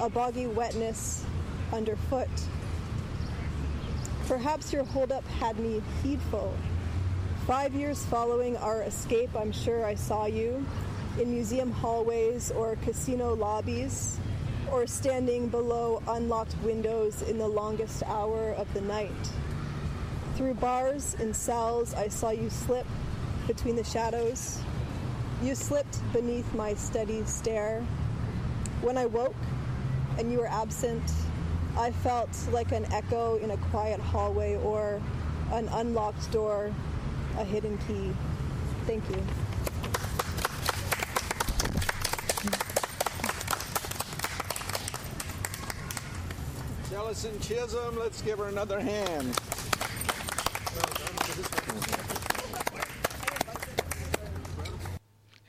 a boggy wetness underfoot. Perhaps your holdup had me heedful. Five years following our escape, I'm sure I saw you in museum hallways or casino lobbies, or standing below unlocked windows in the longest hour of the night. Through bars and cells, I saw you slip between the shadows. You slipped beneath my steady stare. When I woke and you were absent, I felt like an echo in a quiet hallway or an unlocked door, a hidden key. Thank you. Allison Chisholm, let's give her another hand.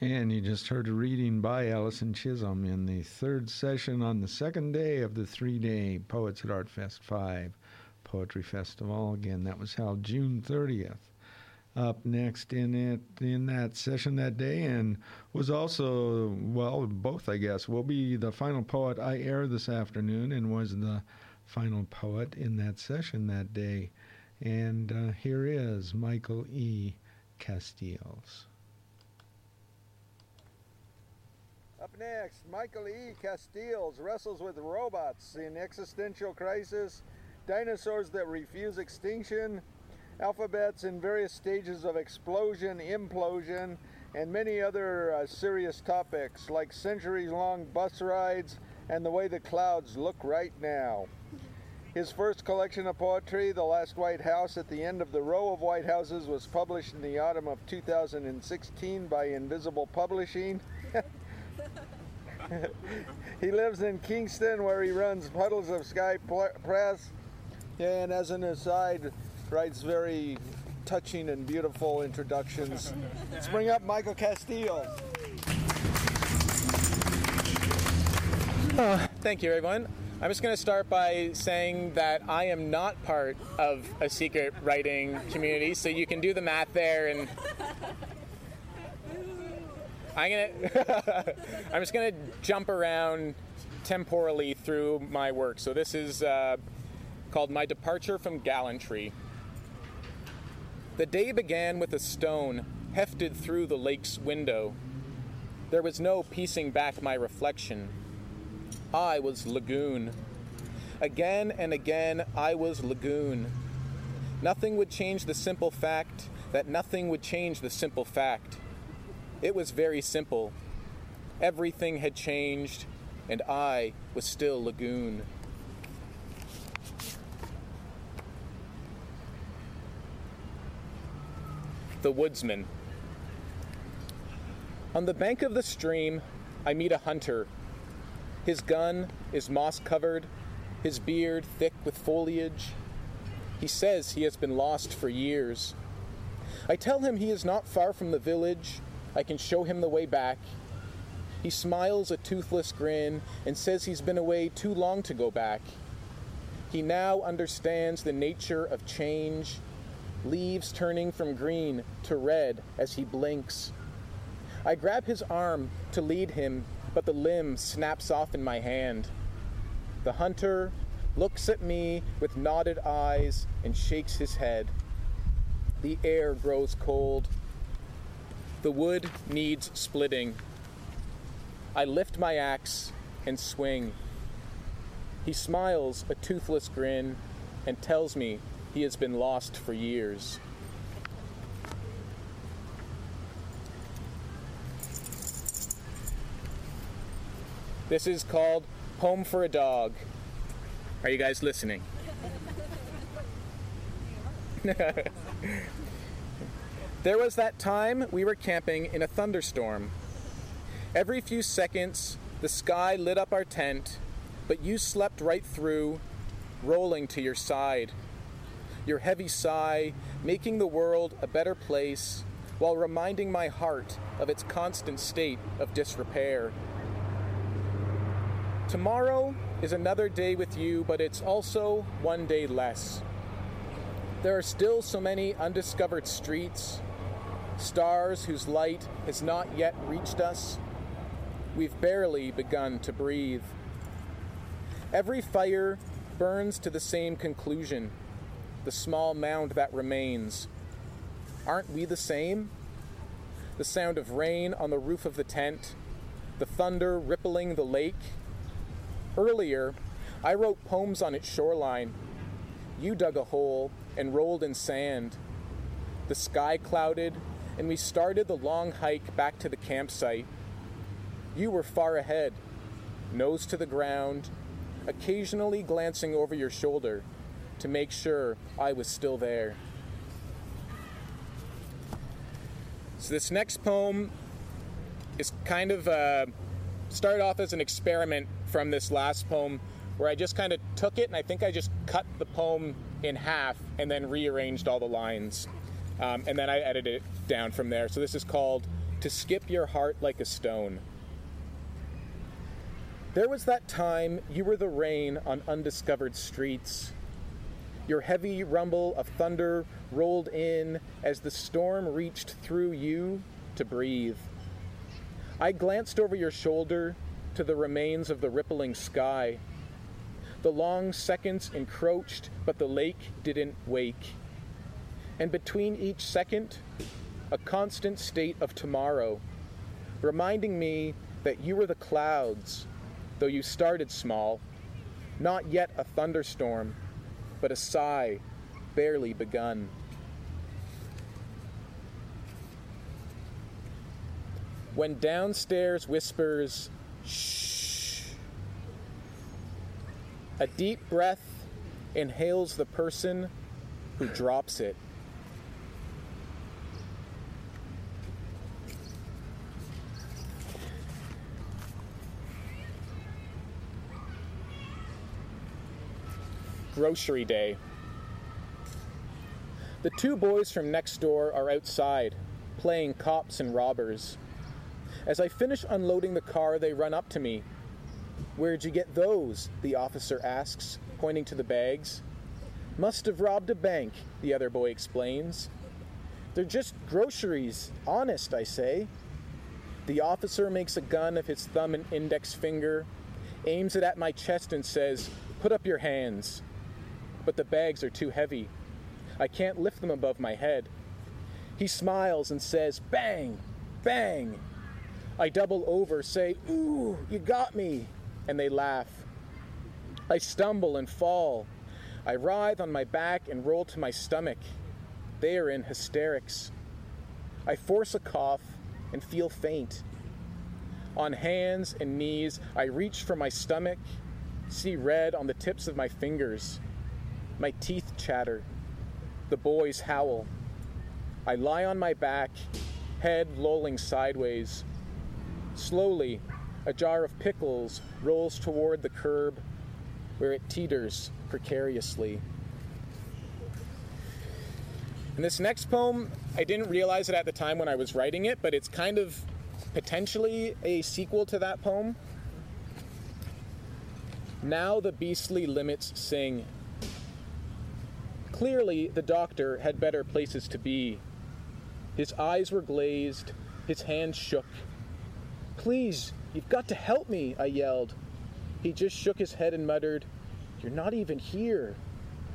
And you just heard a reading by Allison Chisholm in the third session on the second day of the three day Poets at Art Fest 5 Poetry Festival. Again, that was held June 30th. Up next in it in that session that day, and was also well both I guess will be the final poet I air this afternoon, and was the final poet in that session that day. And uh, here is Michael E. Casteels. Up next, Michael E. Casteels wrestles with robots in existential crisis, dinosaurs that refuse extinction, alphabets in various stages of explosion, implosion, and many other uh, serious topics like centuries long bus rides and the way the clouds look right now. His first collection of poetry, The Last White House at the End of the Row of White Houses, was published in the autumn of 2016 by Invisible Publishing. he lives in Kingston where he runs Puddles of Sky Press. And as an aside, writes very touching and beautiful introductions. Let's bring up Michael Casteels. Oh, thank you, everyone. I'm just going to start by saying that I am not part of a secret writing community, so you can do the math there and. I'm gonna. I'm just gonna jump around temporally through my work. So this is uh, called "My Departure from Gallantry." The day began with a stone hefted through the lake's window. There was no piecing back my reflection. I was lagoon. Again and again, I was lagoon. Nothing would change the simple fact that nothing would change the simple fact. It was very simple. Everything had changed, and I was still lagoon. The Woodsman. On the bank of the stream, I meet a hunter. His gun is moss covered, his beard thick with foliage. He says he has been lost for years. I tell him he is not far from the village. I can show him the way back. He smiles a toothless grin and says he's been away too long to go back. He now understands the nature of change, leaves turning from green to red as he blinks. I grab his arm to lead him, but the limb snaps off in my hand. The hunter looks at me with nodded eyes and shakes his head. The air grows cold. The wood needs splitting. I lift my axe and swing. He smiles a toothless grin and tells me he has been lost for years. This is called Home for a Dog. Are you guys listening? there was that time we were camping in a thunderstorm. Every few seconds, the sky lit up our tent, but you slept right through, rolling to your side. Your heavy sigh making the world a better place while reminding my heart of its constant state of disrepair. Tomorrow is another day with you, but it's also one day less. There are still so many undiscovered streets, stars whose light has not yet reached us. We've barely begun to breathe. Every fire burns to the same conclusion the small mound that remains. Aren't we the same? The sound of rain on the roof of the tent, the thunder rippling the lake. Earlier, I wrote poems on its shoreline. You dug a hole and rolled in sand. The sky clouded, and we started the long hike back to the campsite. You were far ahead, nose to the ground, occasionally glancing over your shoulder to make sure I was still there. So, this next poem is kind of uh, started off as an experiment from this last poem where I just kind of took it and I think I just cut the poem in half and then rearranged all the lines. Um, and then I edited it down from there. So, this is called To Skip Your Heart Like a Stone. There was that time you were the rain on undiscovered streets. Your heavy rumble of thunder rolled in as the storm reached through you to breathe. I glanced over your shoulder to the remains of the rippling sky. The long seconds encroached, but the lake didn't wake. And between each second, a constant state of tomorrow, reminding me that you were the clouds, though you started small, not yet a thunderstorm, but a sigh barely begun. When downstairs whispers, shh, a deep breath inhales the person who drops it. Grocery Day. The two boys from next door are outside, playing cops and robbers. As I finish unloading the car, they run up to me. Where'd you get those? The officer asks, pointing to the bags. Must have robbed a bank, the other boy explains. They're just groceries, honest, I say. The officer makes a gun of his thumb and index finger, aims it at my chest, and says, Put up your hands. But the bags are too heavy. I can't lift them above my head. He smiles and says, Bang! Bang! I double over, say, Ooh, you got me! And they laugh. I stumble and fall. I writhe on my back and roll to my stomach. They are in hysterics. I force a cough and feel faint. On hands and knees, I reach for my stomach, see red on the tips of my fingers. My teeth chatter. The boys howl. I lie on my back, head lolling sideways. Slowly, a jar of pickles rolls toward the curb, where it teeters precariously. And this next poem, I didn't realize it at the time when I was writing it, but it's kind of potentially a sequel to that poem. Now the beastly limits sing. Clearly, the doctor had better places to be. His eyes were glazed, his hands shook. Please, you've got to help me, I yelled. He just shook his head and muttered, You're not even here.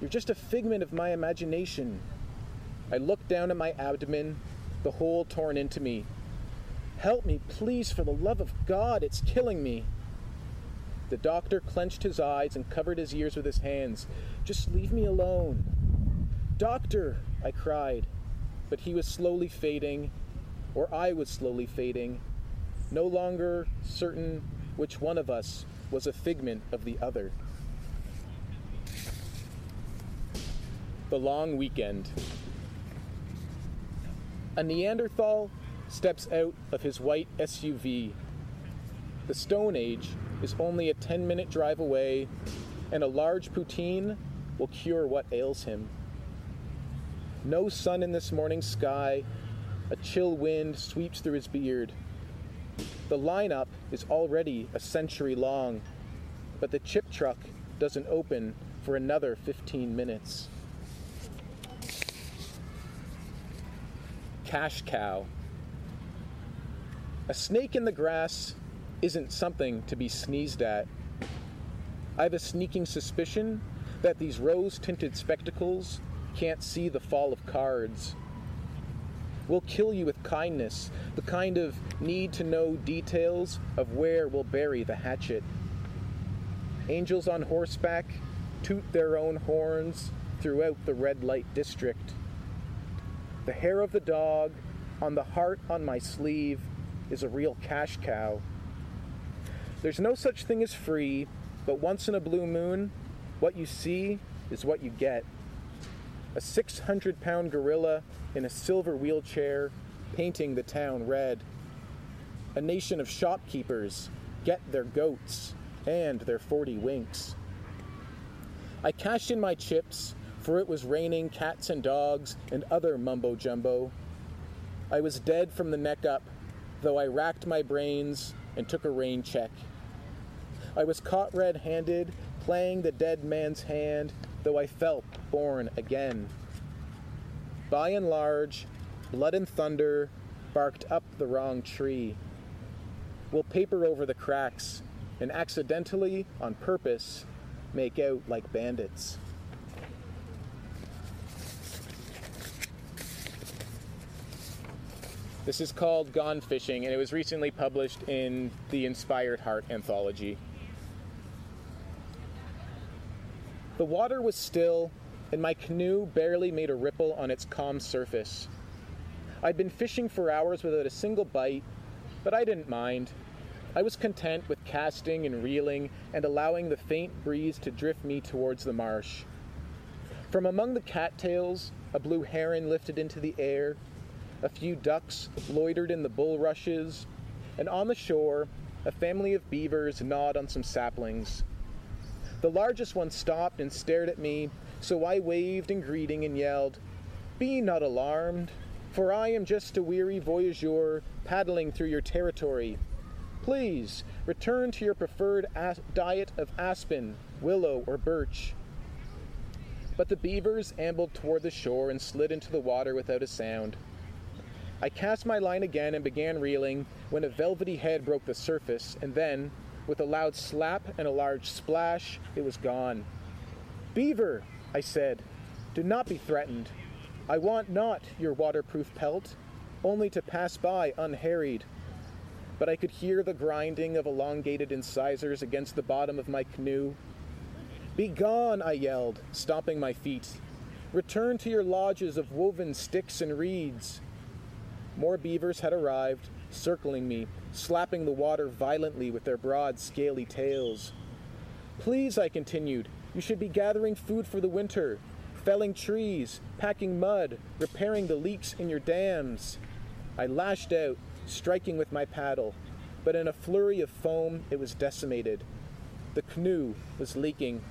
You're just a figment of my imagination. I looked down at my abdomen, the hole torn into me. Help me, please, for the love of God, it's killing me. The doctor clenched his eyes and covered his ears with his hands. Just leave me alone. Doctor, I cried. But he was slowly fading, or I was slowly fading, no longer certain which one of us was a figment of the other. The long weekend. A Neanderthal steps out of his white SUV. The Stone Age is only a 10 minute drive away, and a large poutine will cure what ails him. No sun in this morning sky, a chill wind sweeps through his beard. The lineup is already a century long, but the chip truck doesn't open for another 15 minutes. Cash cow. A snake in the grass isn't something to be sneezed at. I have a sneaking suspicion that these rose tinted spectacles can't see the fall of cards. We'll kill you with kindness, the kind of need to know details of where we'll bury the hatchet. Angels on horseback toot their own horns throughout the red light district. The hair of the dog on the heart on my sleeve is a real cash cow. There's no such thing as free, but once in a blue moon, what you see is what you get. A 600 pound gorilla in a silver wheelchair painting the town red. A nation of shopkeepers get their goats and their 40 winks. I cashed in my chips, for it was raining cats and dogs and other mumbo jumbo. I was dead from the neck up, though I racked my brains and took a rain check. I was caught red handed, playing the dead man's hand, though I felt born again. By and large, blood and thunder barked up the wrong tree. We'll paper over the cracks and accidentally, on purpose, make out like bandits. This is called Gone Fishing, and it was recently published in the Inspired Heart anthology. The water was still, and my canoe barely made a ripple on its calm surface. I'd been fishing for hours without a single bite, but I didn't mind. I was content with casting and reeling and allowing the faint breeze to drift me towards the marsh. From among the cattails, a blue heron lifted into the air, a few ducks loitered in the bulrushes, and on the shore, a family of beavers gnawed on some saplings. The largest one stopped and stared at me, so I waved in greeting and yelled, Be not alarmed, for I am just a weary voyageur paddling through your territory. Please return to your preferred as- diet of aspen, willow, or birch. But the beavers ambled toward the shore and slid into the water without a sound. I cast my line again and began reeling when a velvety head broke the surface, and then, with a loud slap and a large splash, it was gone. Beaver, I said, do not be threatened. I want not your waterproof pelt, only to pass by unharried. But I could hear the grinding of elongated incisors against the bottom of my canoe. Be gone, I yelled, stomping my feet. Return to your lodges of woven sticks and reeds. More beavers had arrived, circling me, slapping the water violently with their broad, scaly tails. Please, I continued, you should be gathering food for the winter, felling trees, packing mud, repairing the leaks in your dams. I lashed out, striking with my paddle, but in a flurry of foam it was decimated. The canoe was leaking.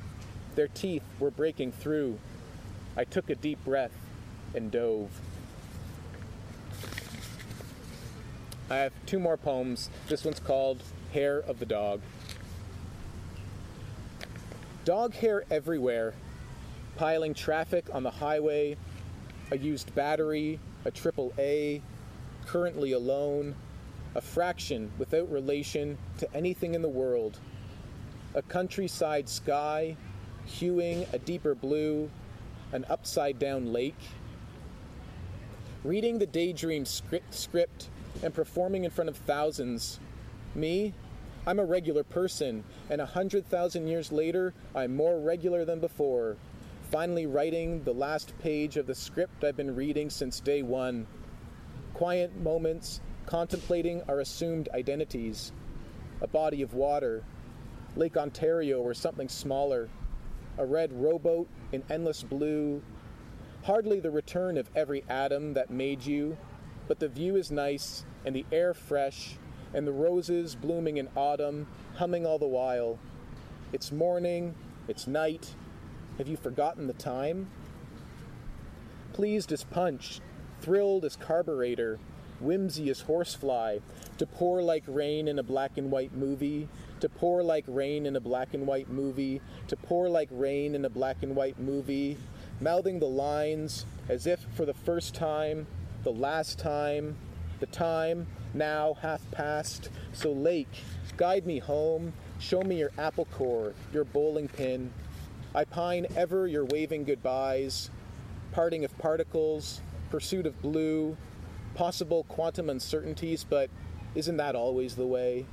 Their teeth were breaking through. I took a deep breath and dove. I have two more poems. This one's called Hair of the Dog. Dog hair everywhere, piling traffic on the highway, a used battery, a triple A, currently alone, a fraction without relation to anything in the world, a countryside sky, hewing a deeper blue, an upside down lake. Reading the daydream script, script and performing in front of thousands. Me, I'm a regular person, and a hundred thousand years later, I'm more regular than before. Finally, writing the last page of the script I've been reading since day one. Quiet moments, contemplating our assumed identities. A body of water, Lake Ontario or something smaller, a red rowboat in endless blue. Hardly the return of every atom that made you, but the view is nice and the air fresh and the roses blooming in autumn, humming all the while. It's morning, it's night. Have you forgotten the time? Pleased as punch, thrilled as carburetor, whimsy as horsefly, to pour like rain in a black and white movie, to pour like rain in a black and white movie, to pour like rain in a black and white movie, mouthing the lines as if for the first time, the last time, the time now half past. So, lake, guide me home, show me your apple core, your bowling pin. I pine ever your waving goodbyes, parting of particles, pursuit of blue, possible quantum uncertainties, but isn't that always the way?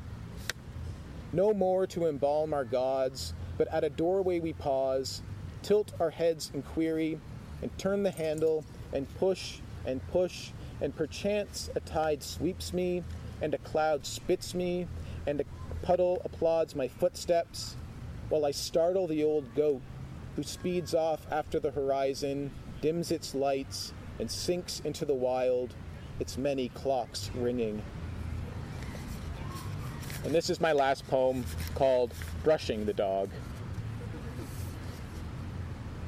No more to embalm our gods, but at a doorway we pause, tilt our heads in query, and turn the handle, and push and push, and perchance a tide sweeps me, and a cloud spits me, and a puddle applauds my footsteps, while I startle the old goat, who speeds off after the horizon, dims its lights, and sinks into the wild, its many clocks ringing. And this is my last poem called Brushing the Dog.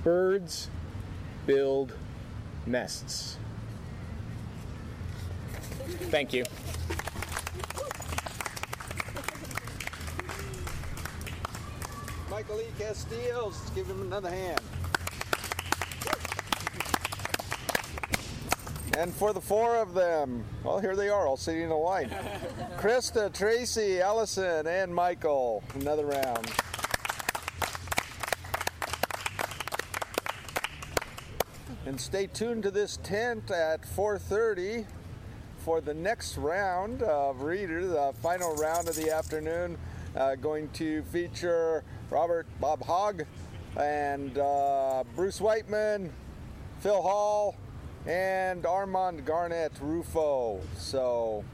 Birds build nests. Thank you. Michael E. Casteels, let's give him another hand. And for the four of them, well, here they are, all sitting in a line. Krista, Tracy, Allison, and Michael. Another round. And stay tuned to this tent at 4:30 for the next round of readers, the final round of the afternoon, uh, going to feature Robert Bob Hogg and uh, Bruce Whiteman, Phil Hall, and Armand Garnet Ruffo. So,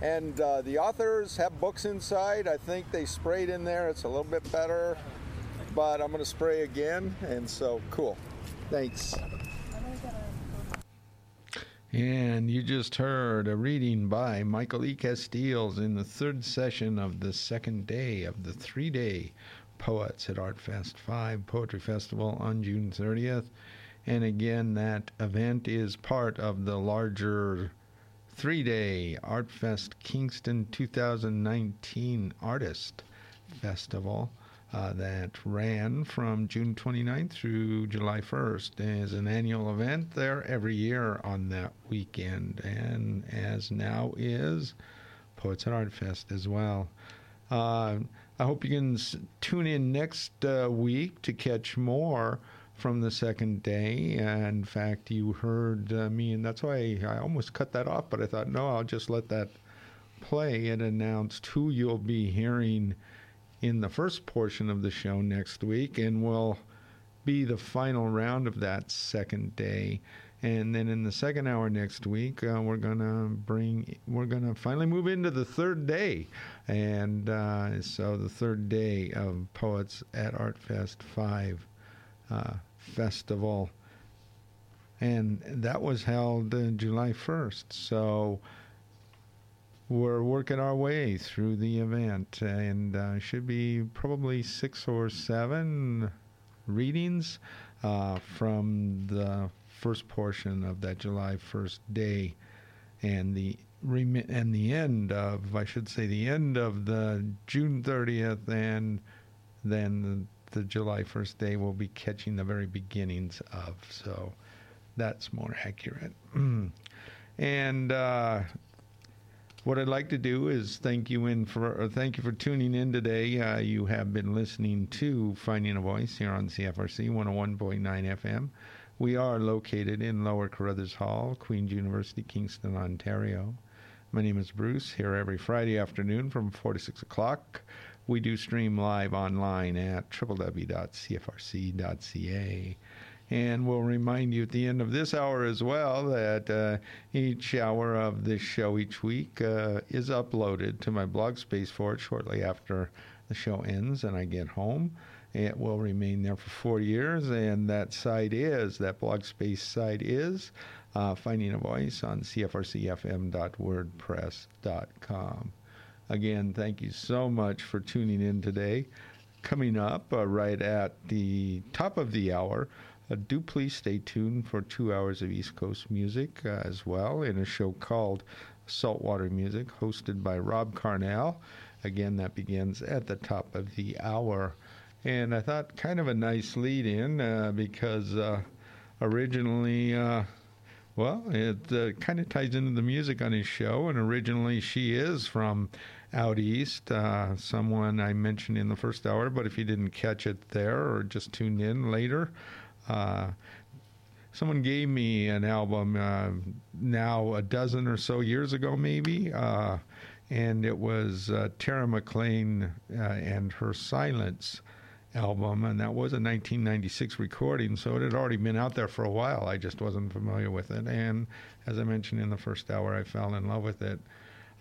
and uh, the authors have books inside. I think they sprayed in there. It's a little bit better, but I'm going to spray again. And so, cool. Thanks. And you just heard a reading by Michael E. Casteels in the third session of the second day of the three day Poets at ArtFest 5 Poetry Festival on June 30th. And again, that event is part of the larger three day ArtFest Kingston 2019 Artist Festival uh, that ran from June 29th through July 1st as an annual event there every year on that weekend, and as now is Poets and Art Fest as well. Uh, I hope you can s- tune in next uh, week to catch more from the second day. in fact, you heard uh, me, and that's why I almost cut that off, but I thought, no, I'll just let that play. It announced who you'll be hearing in the first portion of the show next week, and will be the final round of that second day. And then in the second hour next week, uh, we're gonna bring, we're gonna finally move into the third day, and uh, so the third day of Poets at Art Fest Five uh, Festival, and that was held uh, July first. So we're working our way through the event and uh, should be probably six or seven readings uh, from the first portion of that July 1st day and the and the end of I should say the end of the June 30th and then the, the July 1st day will be catching the very beginnings of so that's more accurate. And uh, what I'd like to do is thank you in for or thank you for tuning in today. Uh, you have been listening to Finding a Voice here on CFRC 101.9 FM. We are located in Lower Carruthers Hall, Queen's University, Kingston, Ontario. My name is Bruce, here every Friday afternoon from 4 to 6 o'clock. We do stream live online at www.cfrc.ca. And we'll remind you at the end of this hour as well that uh, each hour of this show each week uh, is uploaded to my blog space for it shortly after the show ends and I get home. It will remain there for four years, and that site is, that blog space site is, uh, Finding a Voice on cfrcfm.wordpress.com. Again, thank you so much for tuning in today. Coming up uh, right at the top of the hour, uh, do please stay tuned for two hours of East Coast music uh, as well in a show called Saltwater Music, hosted by Rob Carnell. Again, that begins at the top of the hour. And I thought kind of a nice lead in uh, because uh, originally, uh, well, it uh, kind of ties into the music on his show. And originally, she is from out east, someone I mentioned in the first hour. But if you didn't catch it there or just tuned in later, uh, someone gave me an album uh, now a dozen or so years ago, maybe, uh, and it was uh, Tara MacLean uh, and her Silence album, and that was a 1996 recording, so it had already been out there for a while. I just wasn't familiar with it, and as I mentioned in the first hour, I fell in love with it.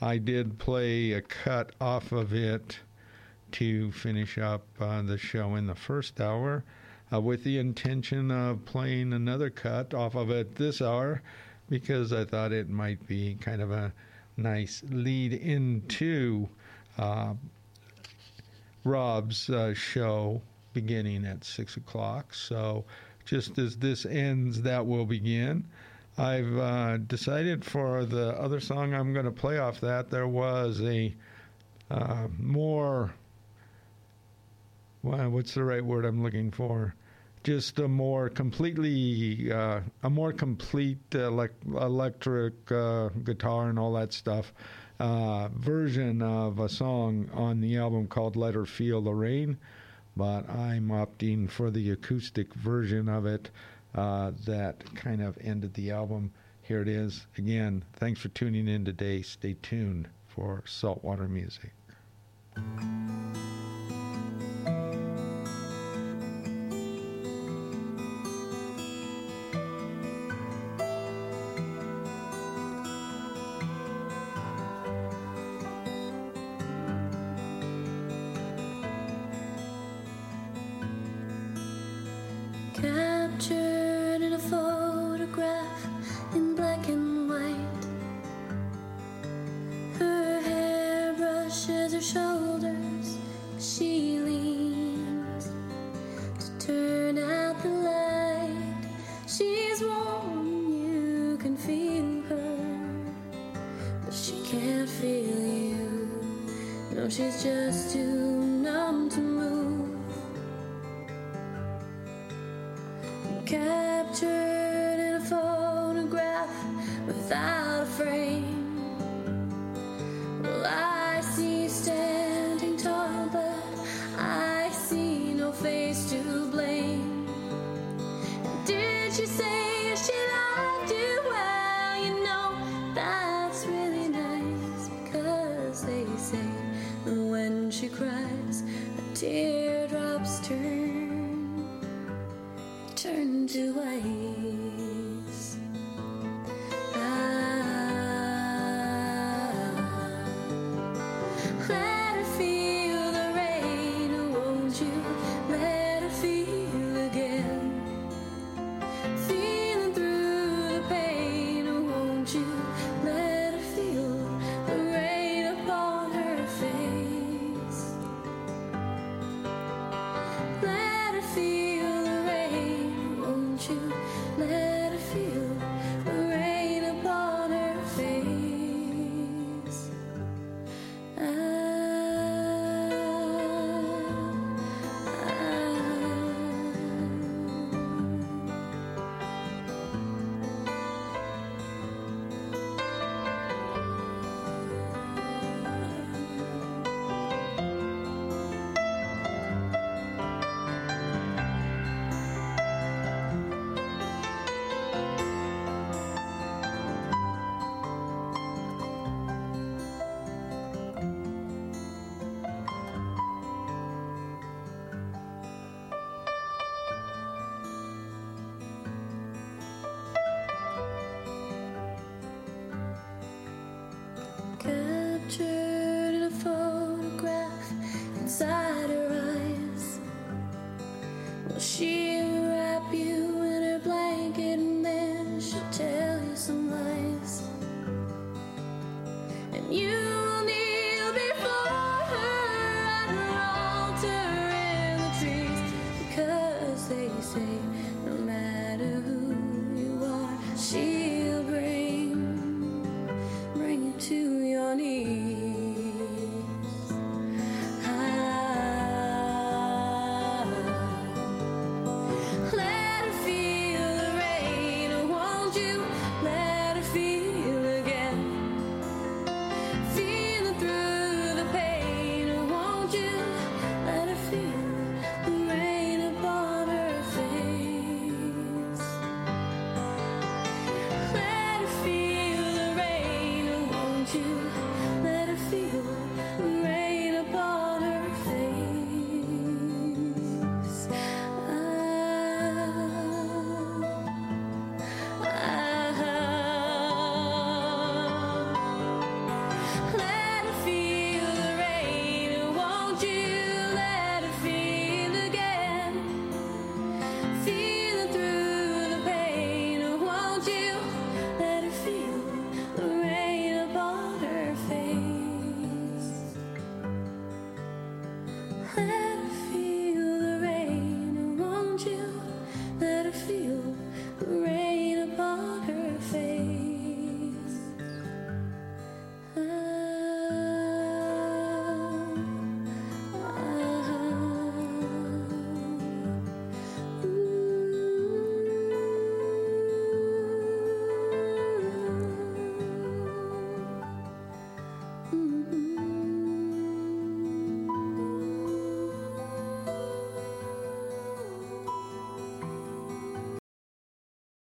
I did play a cut off of it to finish up uh, the show in the first hour uh, with the intention of playing another cut off of it this hour because I thought it might be kind of a nice lead into uh, Rob's uh, show beginning at 6 o'clock. So just as this ends, that will begin. I've uh, decided for the other song I'm going to play off that, there was a uh, more well, what's the right word I'm looking for? Just a more completely, uh, a more complete elec- electric uh, guitar and all that stuff uh, version of a song on the album called "Let Her Feel the Rain," but I'm opting for the acoustic version of it uh, that kind of ended the album here it is again. Thanks for tuning in today. Stay tuned for saltwater music.